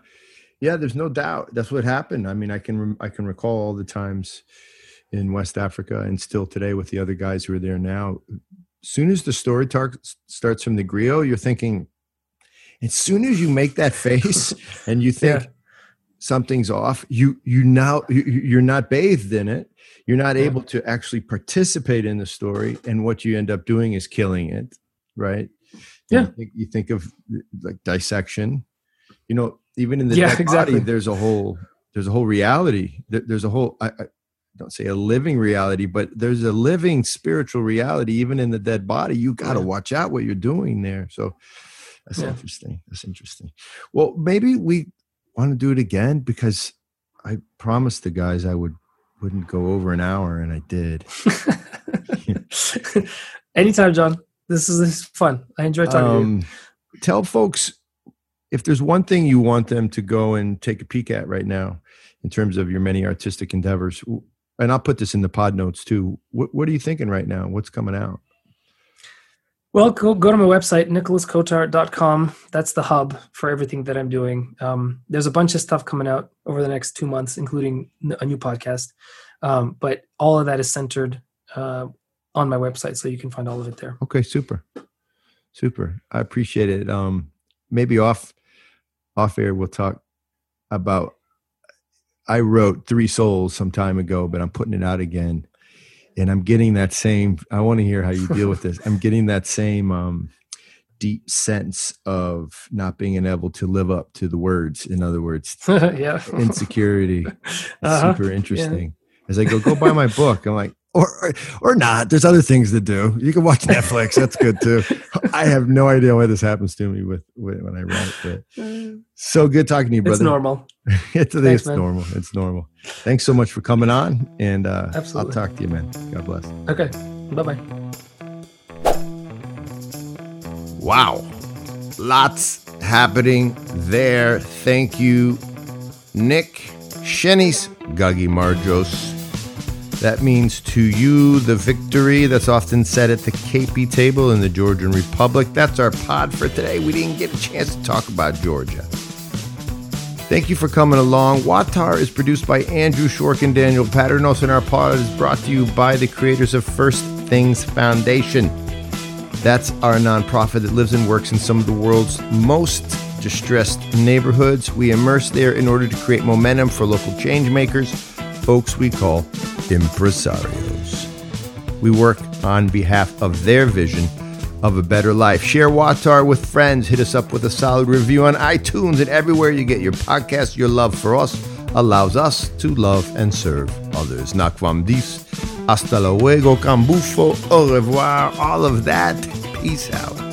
Yeah there's no doubt. That's what happened. I mean i can i can recall all the times in west africa and still today with the other guys who are there now. As soon as the story talk starts from the griot you're thinking as soon as you make that face and you think yeah. something's off you you now you're not bathed in it you're not able to actually participate in the story and what you end up doing is killing it right? Yeah. you think, you think of like dissection. You know even in the yeah, exactly. body there's a whole there's a whole reality. There's a whole I, I, don't say a living reality but there's a living spiritual reality even in the dead body. You got to yeah. watch out what you're doing there. So that's yeah. interesting. That's interesting. Well maybe we want to do it again because i promised the guys i would wouldn't go over an hour, and I did. Anytime, John. This is, this is fun. I enjoy talking um, to you. Um, tell folks if there's one thing you want them to go and take a peek at right now in terms of your many artistic endeavors, and I'll put this in the pod notes too. What, what are you thinking right now? What's coming out? Well, go, go to my website, nicholaskotar.com. That's the hub for everything that I'm doing. Um, there's a bunch of stuff coming out over the next two months, including a new podcast. Um, but all of that is centered uh, on my website, so you can find all of it there. Okay, super. Super. I appreciate it. Um, maybe off off air we'll talk about I wrote Three Souls some time ago, but I'm putting it out again and I'm getting that same. I want to hear how you deal with this. I'm getting that same um, deep sense of not being able to live up to the words. In other words, yeah, insecurity. Uh-huh. Super interesting. Yeah. As I go, go buy my book. I'm like, or, or, or not. There's other things to do. You can watch Netflix. That's good too. I have no idea why this happens to me with, with when I write. But so good talking to you, brother. It's normal. it's, Thanks, it's normal. It's normal. Thanks so much for coming on, and uh, Absolutely. I'll talk to you, man. God bless. Okay. Bye bye. Wow, lots happening there. Thank you, Nick Shenis Gagimargos. That means to you the victory that's often said at the KP table in the Georgian Republic. That's our pod for today. We didn't get a chance to talk about Georgia. Thank you for coming along. WAWTAR is produced by Andrew Shork and Daniel Padrnos, and our pod is brought to you by the creators of First Things Foundation. That's our nonprofit that lives and works in some of the world's most distressed neighborhoods. We immerse there in order to create momentum for local change makers, folks we call impresarios. We work on behalf of their vision of a better life. Share WAWTAR with friends. Hit us up with a solid review on iTunes and everywhere you get your podcast. Your love for us allows us to love and serve others. Nakvam dis, hasta luego, cambufo, au revoir, all of that. Peace out.